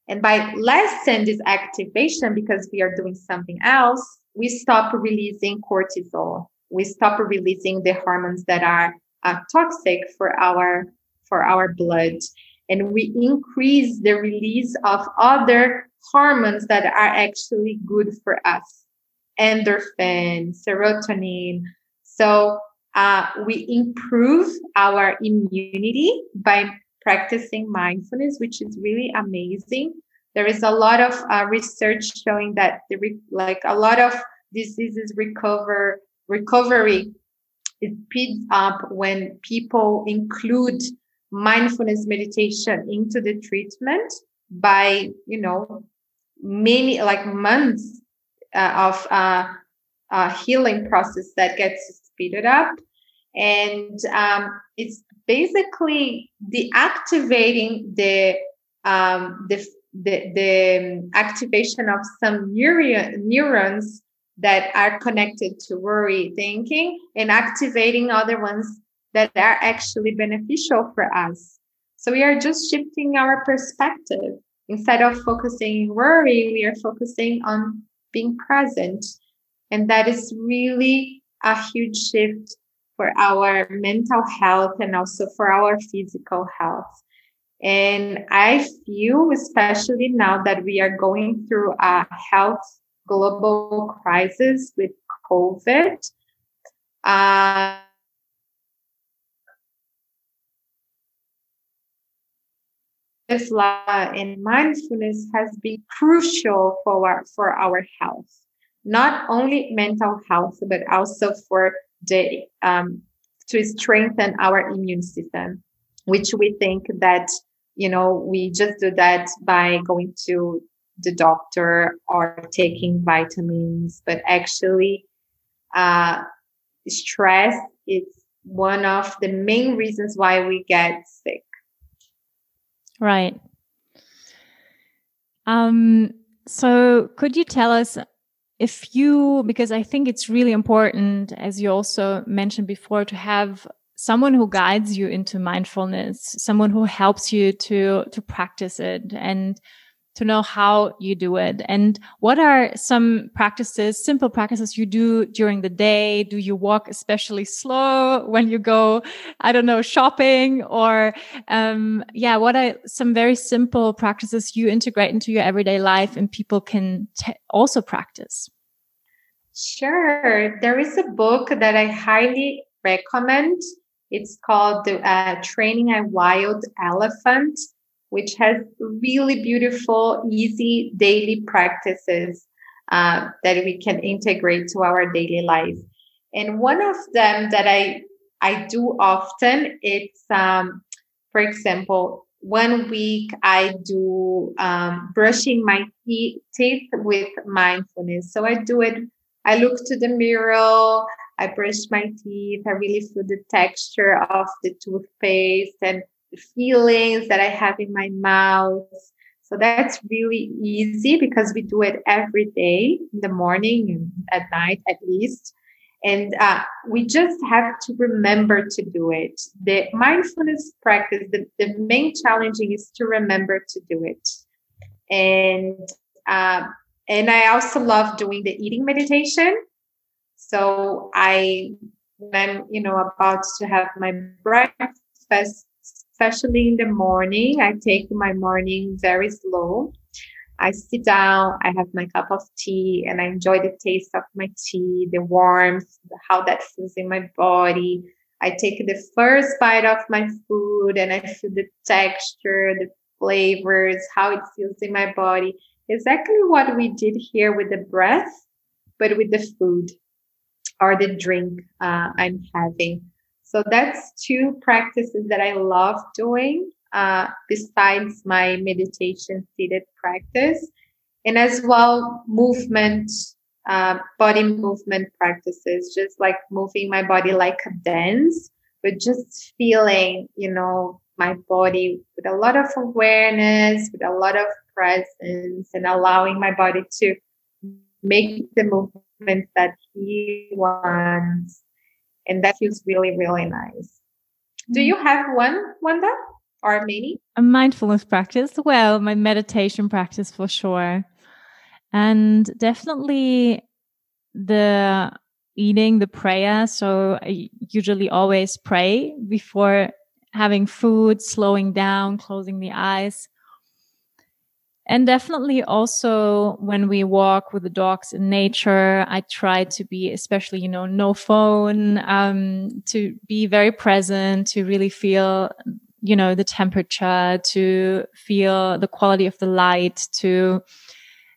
And by lessen this activation, because we are doing something else, we stop releasing cortisol we stop releasing the hormones that are uh, toxic for our for our blood and we increase the release of other hormones that are actually good for us. Endorphin serotonin. So uh, we improve our immunity by practicing mindfulness which is really amazing. There is a lot of uh, research showing that the re- like a lot of diseases recover recovery it speeds up when people include mindfulness meditation into the treatment by you know many like months uh, of uh, uh, healing process that gets speeded up. And um, it's basically deactivating the um, the, the, the activation of some neuron, neurons that are connected to worry thinking and activating other ones that are actually beneficial for us. So we are just shifting our perspective. Instead of focusing worry, we are focusing on being present. And that is really a huge shift for our mental health and also for our physical health. And I feel, especially now that we are going through a health global crisis with COVID. Uh, and mindfulness has been crucial for our, for our health, not only mental health, but also for the um, to strengthen our immune system, which we think that you know we just do that by going to the doctor or taking vitamins, but actually uh, stress is one of the main reasons why we get sick. Right. Um, so could you tell us if you, because I think it's really important, as you also mentioned before, to have someone who guides you into mindfulness, someone who helps you to, to practice it and to know how you do it. And what are some practices simple practices you do during the day? Do you walk especially slow when you go i don't know shopping? Or um, yeah what are some very simple practices you integrate into your everyday life and people can also practice? Sure. There is a book that i highly recommend. It's called uh, training a wild elephant which has really beautiful, easy daily practices uh, that we can integrate to our daily life. And one of them that I I do often, it's um, for example, one week I do um, brushing my teeth with mindfulness. So I do it. I look to the mirror. I brush my teeth. I really feel the texture of the toothpaste and feelings that I have in my mouth. So that's really easy because we do it every day in the morning and at night at least. And uh, we just have to remember to do it. The mindfulness practice, the, the main challenging is to remember to do it. And uh, and I also love doing the eating meditation. So I, when I'm, you know, about to have my breakfast, especially in the morning. I take my morning very slow. I sit down, I have my cup of tea, and I enjoy the taste of my tea, the warmth, how that feels in my body. I take the first bite of my food and I feel the texture, the flavors, how it feels in my body. Exactly what we did here with the breath, but with the food or the drink uh, I'm having. So that's two practices that I love doing uh, besides my meditation seated practice. And as well, movement, uh, body movement practices, just like moving my body like a dance, but just feeling, you know, my body with a lot of awareness, with a lot of presence, and allowing my body to make the movements that he wants and that feels really really nice. Do mm. you have one wanda? Or many? A mindfulness practice? Well my meditation practice for sure. And definitely the eating the prayer. So i usually always pray before having food slowing down closing the eyes and definitely also when we walk with the dogs in nature, I try to be, especially, you know, no phone, um, to be very present, to really feel, you know, the temperature, to feel the quality of the light, to,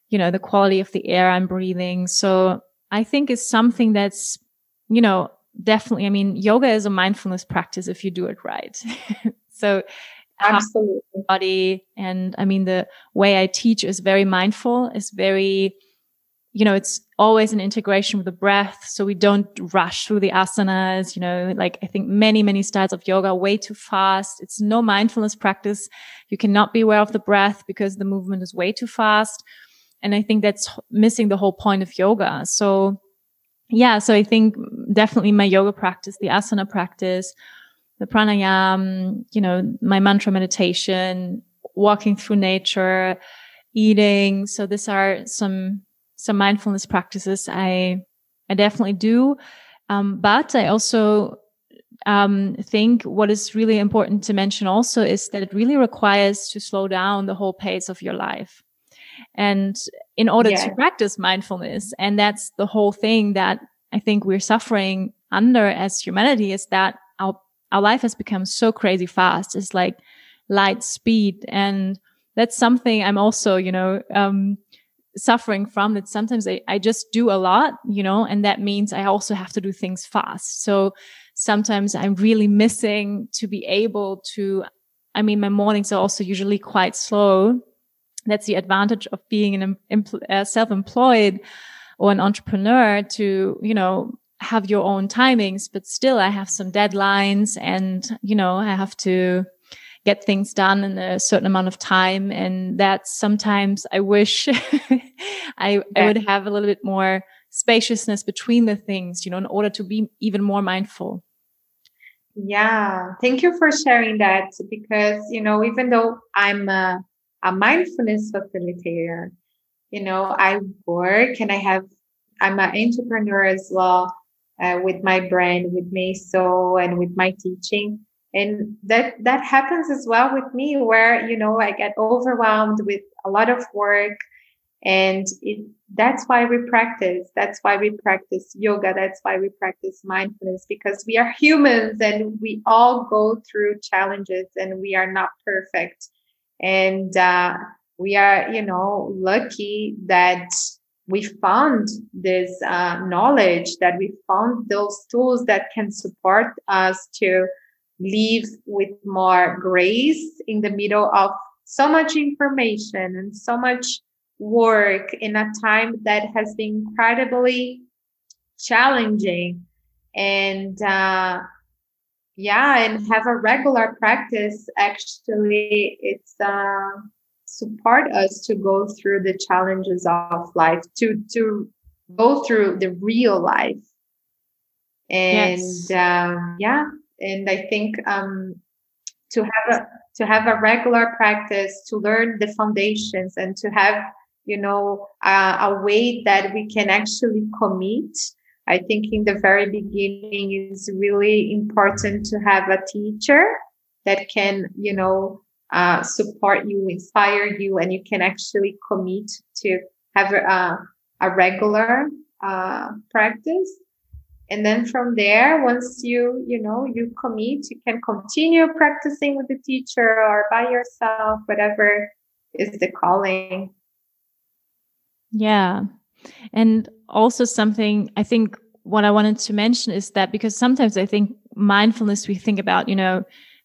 you know, the quality of the air I'm breathing. So I think it's something that's, you know, definitely, I mean, yoga is a mindfulness practice if you do it right. so Absolutely. Body. And I mean, the way I teach is very mindful, is very, you know, it's always an integration with the breath. So we don't rush through the asanas, you know, like I think many, many styles of yoga are way too fast. It's no mindfulness practice. You cannot be aware of the breath because the movement is way too fast. And I think that's missing the whole point of yoga. So yeah, so I think definitely my yoga practice, the asana practice, the pranayam, you know, my mantra meditation, walking through nature, eating. So these are some, some mindfulness practices I, I definitely do. Um, but I also, um, think what is really important to mention also is that it really requires to slow down the whole pace of your life. And in order yeah. to practice mindfulness, and that's the whole thing that I think we're suffering under as humanity is that our life has become so crazy fast. It's like light speed. And that's something I'm also, you know, um, suffering from that sometimes I, I just do a lot, you know, and that means I also have to do things fast. So sometimes I'm really missing to be able to, I mean, my mornings are also usually quite slow. That's the advantage of being an uh, self-employed or an entrepreneur to, you know, have your own timings, but still I have some deadlines and, you know, I have to get things done in a certain amount of time. And that sometimes I wish I. I would have a little bit more spaciousness between the things, you know, in order to be even more mindful. Yeah, thank you for sharing that because, you know, even though I'm a, a mindfulness facilitator, you know, I work and I have, I'm an entrepreneur as well uh, with my brand, with Meso and with my teaching. And that, that happens as well with me where, you know, I get overwhelmed with a lot of work and it, that's why we practice. That's why we practice yoga. That's why we practice mindfulness because we are humans and we all go through challenges and we are not perfect. And, uh, we are, you know, lucky that we found this uh, knowledge, that we found those tools that can support us to live with more grace in the middle of so much information and so much work in a time that has been incredibly challenging. And uh, yeah and have a regular practice actually it's uh, support us to go through the challenges of life to to go through the real life and yes. um, yeah and i think um, to have a to have a regular practice to learn the foundations and to have you know uh, a way that we can actually commit i think in the very beginning is really important to have a teacher that can you know uh, support you, inspire you, and you can actually commit to have a, a regular uh, practice. And then from there, once you, you know, you commit, you can continue practicing with the teacher or by yourself, whatever is the calling. Yeah. And also something I think what I wanted to mention is that because sometimes I think mindfulness, we think about, you know,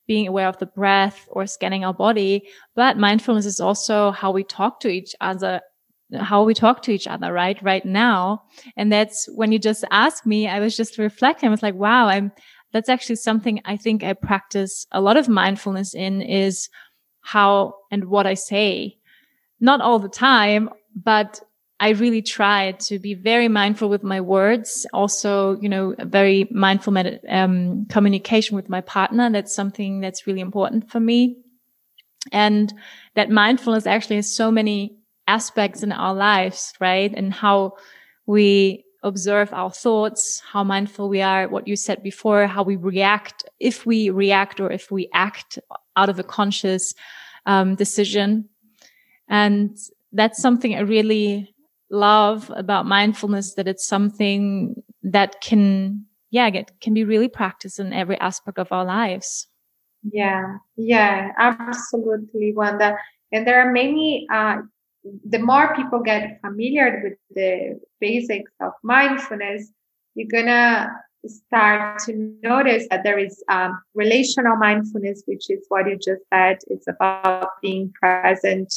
being aware of the breath or scanning our body. But mindfulness is also how we talk to each other, how we talk to each other, right? Right now. And that's when you just asked me, I was just reflecting. I was like, wow, I'm, that's actually something I think I practice a lot of mindfulness in is how and what I say. Not all the time, but I really try to be very mindful with my words. Also, you know, very mindful med- um, communication with my partner. That's something that's really important for me. And that mindfulness actually has so many aspects in our lives, right? And how we observe our thoughts, how mindful we are, what you said before, how we react, if we react or if we act out of a conscious um, decision. And that's something I really love about mindfulness that it's something that can, yeah, get, can be really practiced in every aspect of our lives. Yeah, yeah, absolutely, Wanda. And there are many, uh, the more people get familiar with the basics of mindfulness, you're gonna start to notice that there is um, relational mindfulness, which is what you just said. It's about being present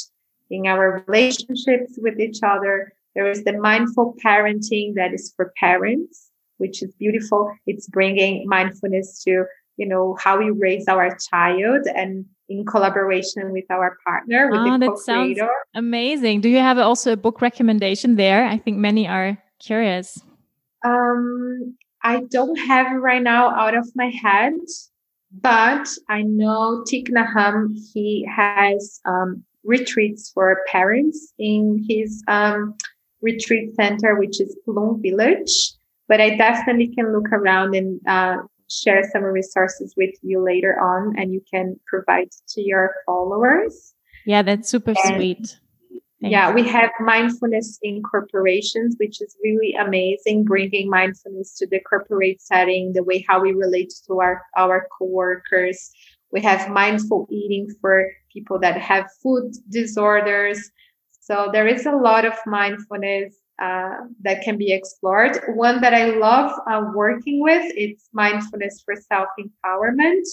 in our relationships with each other. There is the mindful parenting that is for parents, which is beautiful. It's bringing mindfulness to, you know, how we raise our child and in collaboration with our partner, with oh, the that sounds amazing. Do you have also a book recommendation there? I think many are curious. Um, I don't have right now out of my head, but I know Thich Nhat Hanh, he has um, retreats for parents in his um, retreat center, which is Plum Village. But I definitely can look around and uh, share some resources with you later on, and you can provide to your followers. Yeah, that's super and sweet. Yeah, we have mindfulness in corporations, which is really amazing, bringing mindfulness to the corporate setting, the way how we relate to our, our coworkers. We have mindful eating for people that have food disorders. So there is a lot of mindfulness uh, that can be explored. One that I love uh, working with it's mindfulness for self empowerment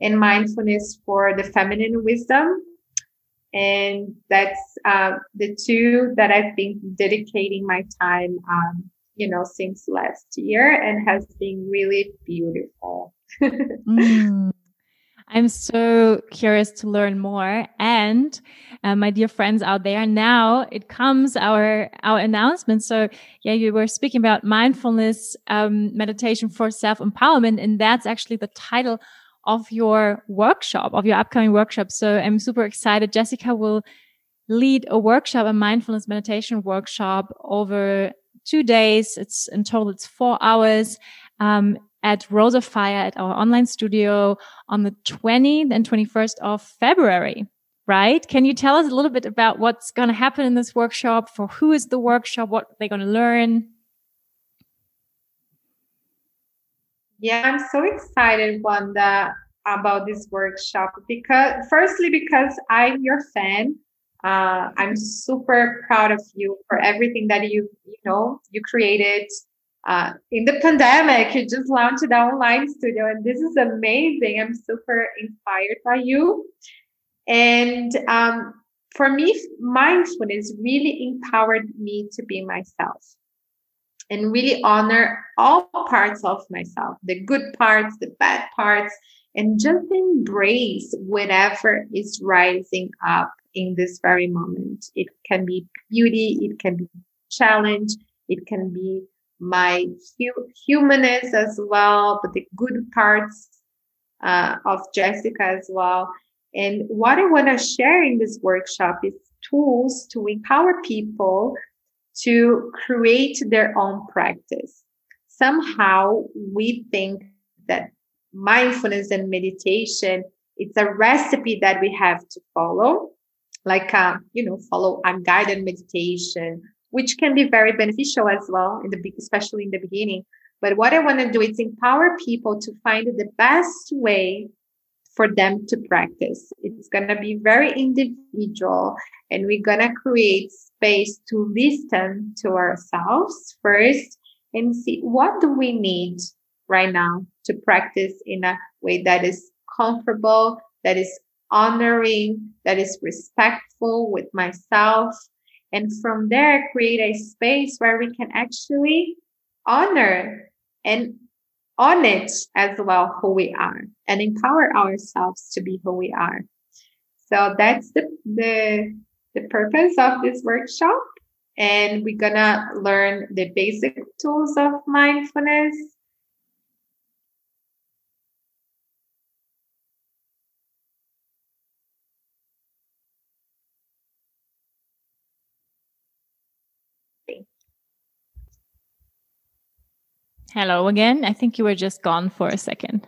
and mindfulness for the feminine wisdom. And that's uh, the two that I've been dedicating my time um, you know, since last year and has been really beautiful. mm. I'm so curious to learn more. And uh, my dear friends out there, now it comes our our announcement. So yeah, you were speaking about mindfulness um, meditation for self empowerment, and that's actually the title of your workshop, of your upcoming workshop. So I'm super excited. Jessica will lead a workshop, a mindfulness meditation workshop over two days. It's in total, it's four hours. Um, at Rose of Fire at our online studio on the 20th and 21st of February, right? Can you tell us a little bit about what's going to happen in this workshop? For who is the workshop? What they're going to learn? Yeah, I'm so excited, Wanda, about this workshop because, firstly, because I'm your fan. Uh, I'm super proud of you for everything that you you know you created uh, in the pandemic, you just launched an online studio, and this is amazing. I'm super inspired by you. And um, for me, mindfulness really empowered me to be myself and really honor all parts of myself the good parts, the bad parts, and just embrace whatever is rising up in this very moment. It can be beauty, it can be challenge, it can be my hu- humanness as well, but the good parts uh, of Jessica as well. And what I want to share in this workshop is tools to empower people to create their own practice. Somehow we think that mindfulness and meditation it's a recipe that we have to follow like uh, you know follow a guided meditation which can be very beneficial as well in the especially in the beginning. But what I want to do is empower people to find the best way for them to practice. It's going to be very individual and we're going to create space to listen to ourselves first and see what do we need right now to practice in a way that is comfortable, that is honoring, that is respectful with myself and from there, create a space where we can actually honor and on it as well who we are and empower ourselves to be who we are. So that's the, the, the purpose of this workshop. And we're gonna learn the basic tools of mindfulness Hello again. I think you were just gone for a second.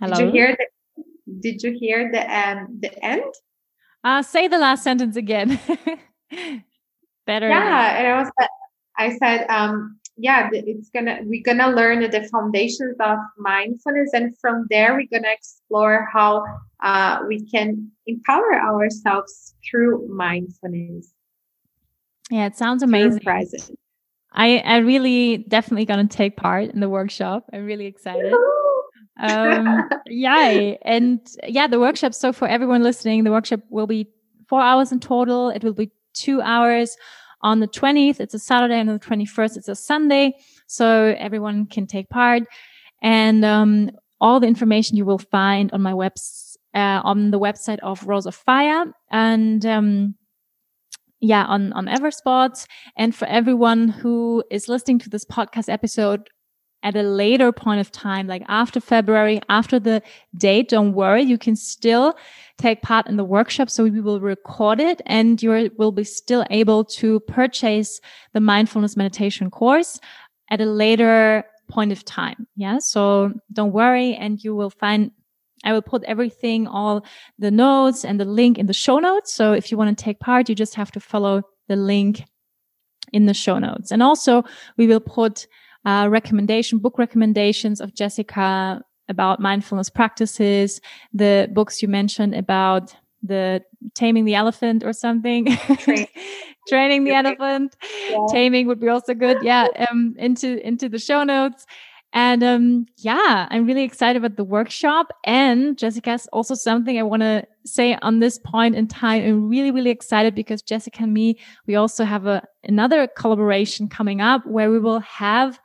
Hello. Did you hear the Did you hear the um the end? Uh say the last sentence again. Better. Yeah, and I was I said um yeah it's gonna we're gonna learn the foundations of mindfulness and from there we're gonna explore how uh, we can empower ourselves through mindfulness yeah it sounds amazing present I I really definitely gonna take part in the workshop. I'm really excited. um yeah and yeah the workshop so for everyone listening the workshop will be four hours in total. It will be two hours on the 20th it's a saturday and on the 21st it's a sunday. So everyone can take part. And um, all the information you will find on my webs uh, on the website of rose of fire. And um, yeah, on, on Eversports. And for everyone who is listening to this podcast episode at a later point of time, like after February, after the date, don't worry, you can still take part in the workshop. So we will record it and you will be still able to purchase the mindfulness meditation course at a later point of time. Yeah. So don't worry. And you will find I will put everything, all the notes and the link in the show notes. So if you want to take part, you just have to follow the link in the show notes. And also we will put uh, recommendation, book recommendations of Jessica about mindfulness practices, the books you mentioned about the taming the elephant or something. Training the elephant. Yeah. Taming would be also good. Yeah. Um, into, into the show notes And um, yeah, I'm really excited about the workshop. And Jessica is also something I want to say on this point in time. I'm really, really excited because Jessica and me, we also have a, another collaboration coming up where we will have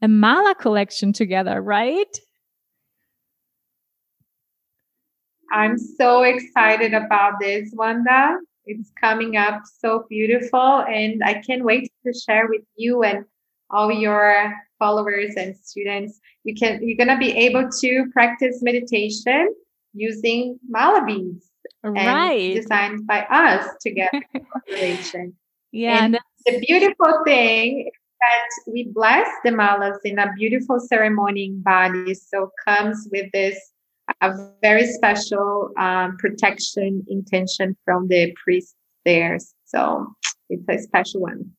a mala collection together, right? I'm so excited about this, Wanda. It's coming up so beautiful, and I can't wait to share with you and all your followers and students. You can you're gonna be able to practice meditation using mala beads, right? designed by us together. yeah, and the beautiful thing that we bless the malas in a beautiful ceremony in Bali. So comes with this a very special um, protection intention from the priest there. So it's a special one.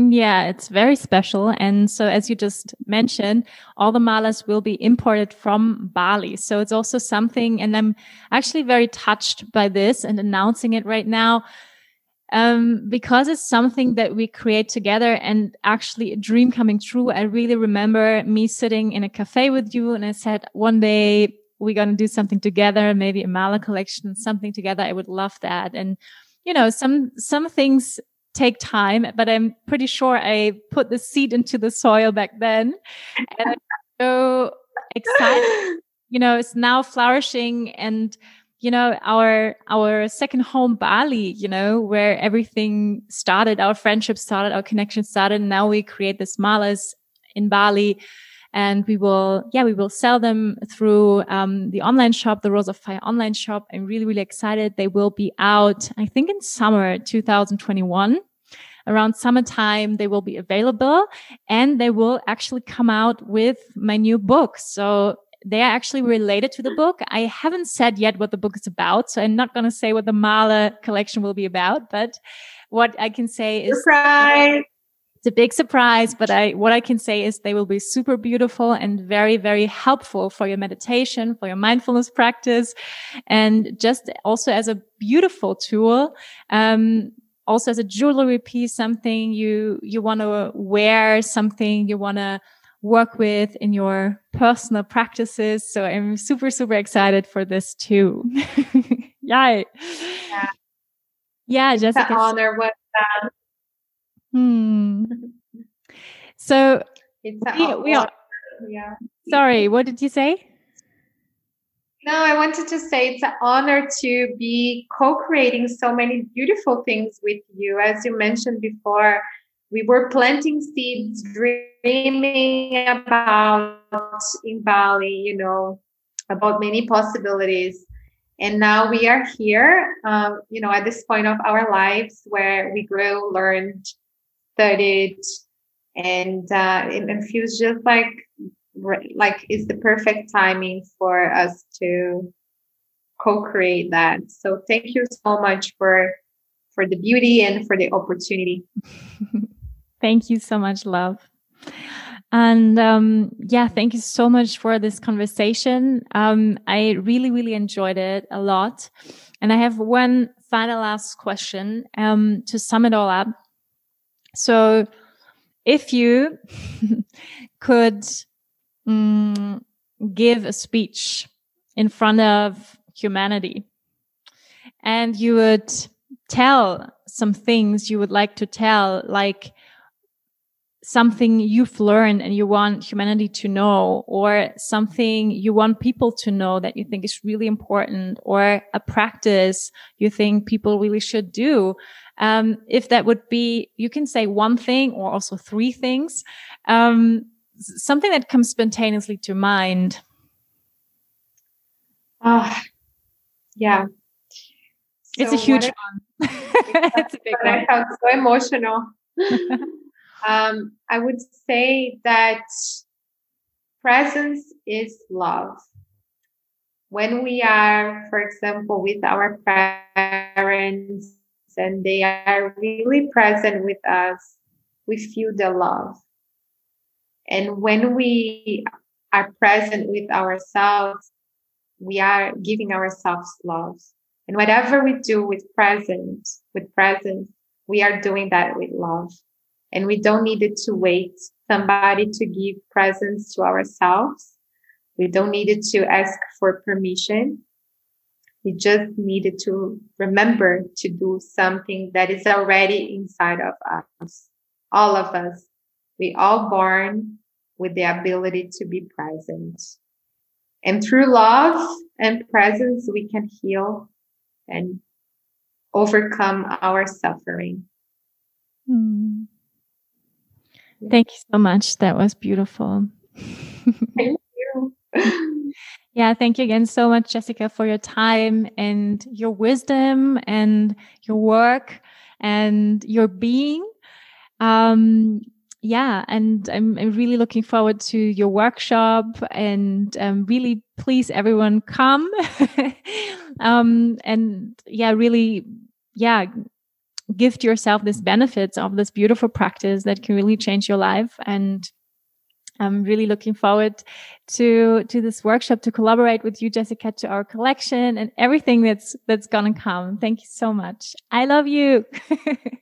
Yeah, it's very special. And so, as you just mentioned, all the malas will be imported from Bali. So it's also something, and I'm actually very touched by this and announcing it right now. Um, because it's something that we create together and actually a dream coming true. I really remember me sitting in a cafe with you and I said, one day we're going to do something together, maybe a mala collection, something together. I would love that. And, you know, some, some things take time, but I'm pretty sure I put the seed into the soil back then. And I'm so excited. You know, it's now flourishing and, you know, our, our second home, Bali, you know, where everything started, our friendship started, our connection started. And now we create this malas in Bali and we will, yeah, we will sell them through um, the online shop, the Rose of Fire online shop. I'm really, really excited. They will be out, I think, in summer 2021. Around summertime, they will be available and they will actually come out with my new book. So they are actually related to the book. I haven't said yet what the book is about, so I'm not going to say what the Mala collection will be about, but what I can say is surprise a big surprise, but I, what I can say is they will be super beautiful and very, very helpful for your meditation, for your mindfulness practice, and just also as a beautiful tool. Um, also as a jewelry piece, something you, you want to wear, something you want to work with in your personal practices. So I'm super, super excited for this too. Yay. Yeah. Yeah, Jessica. Honor. What, um, Hmm. So it's we, we are, yeah. Sorry, what did you say? No, I wanted to say it's an honor to be co-creating so many beautiful things with you. As you mentioned before, we were planting seeds, dreaming about in Bali, you know, about many possibilities. And now we are here, um, you know, at this point of our lives where we grow, learned, studied and uh, it, it feels just like like it's the perfect timing for us to co-create that. So thank you so much for for the beauty and for the opportunity. Thank you so much love. And um, yeah thank you so much for this conversation. Um, i really really enjoyed it a lot. And i have one final last question um, to sum it all up so if you could mm, give a speech in front of humanity and you would tell some things you would like to tell, like something you've learned and you want humanity to know, or something you want people to know that you think is really important, or a practice you think people really should do. Um, if that would be, you can say one thing or also three things. Um, something that comes spontaneously to mind. Uh, yeah. So it's a huge one. it's a big one. I felt so emotional. um, I would say that presence is love. When we are, for example, with our parents and they are really present with us, we feel the love. And when we are present with ourselves, we are giving ourselves love. And whatever we do with presence, with presence, we are doing that with love. And we don't need it to wait somebody to give presence to ourselves. We don't need it to ask for permission. We just needed to remember to do something that is already inside of us. All of us. We all born with the ability to be present. And through love and presence, we can heal and overcome our suffering. Mm. Thank you so much. That was beautiful. Thank you. yeah, thank you again so much, Jessica, for your time and your wisdom and your work and your being. Um, yeah, and I'm, I'm, really looking forward to your workshop and um, really please everyone come. um, and yeah, really, yeah, gift yourself this benefits of this beautiful practice that can really change your life and I'm really looking forward to to this workshop to collaborate with you, Jessica, to our collection and everything that's that's gonna come. Thank you so much. I love you.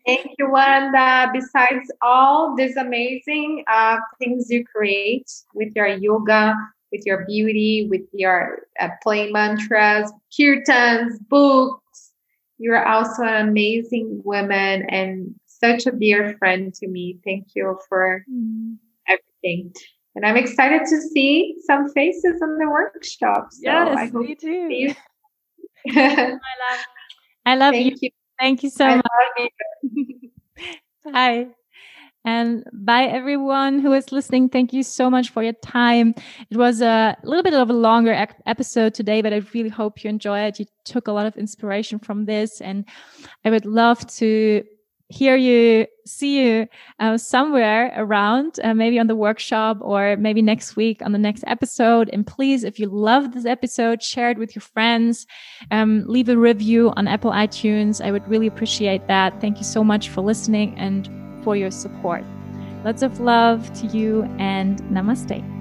Thank you, Wanda. Besides all these amazing uh, things you create with your yoga, with your beauty, with your uh, play mantras, kirtans, books, you're also an amazing woman and such a dear friend to me. Thank you for mm. Everything. And I'm excited to see some faces in the workshop. So yes, I me too. I love, I love you. you. Thank you so I much. Bye. And bye, everyone who is listening. Thank you so much for your time. It was a little bit of a longer episode today, but I really hope you enjoy it. You took a lot of inspiration from this, and I would love to hear you, see you uh, somewhere around, uh, maybe on the workshop or maybe next week on the next episode. And please, if you love this episode, share it with your friends. Um, leave a review on Apple iTunes. I would really appreciate that. Thank you so much for listening and for your support. Lots of love to you and namaste.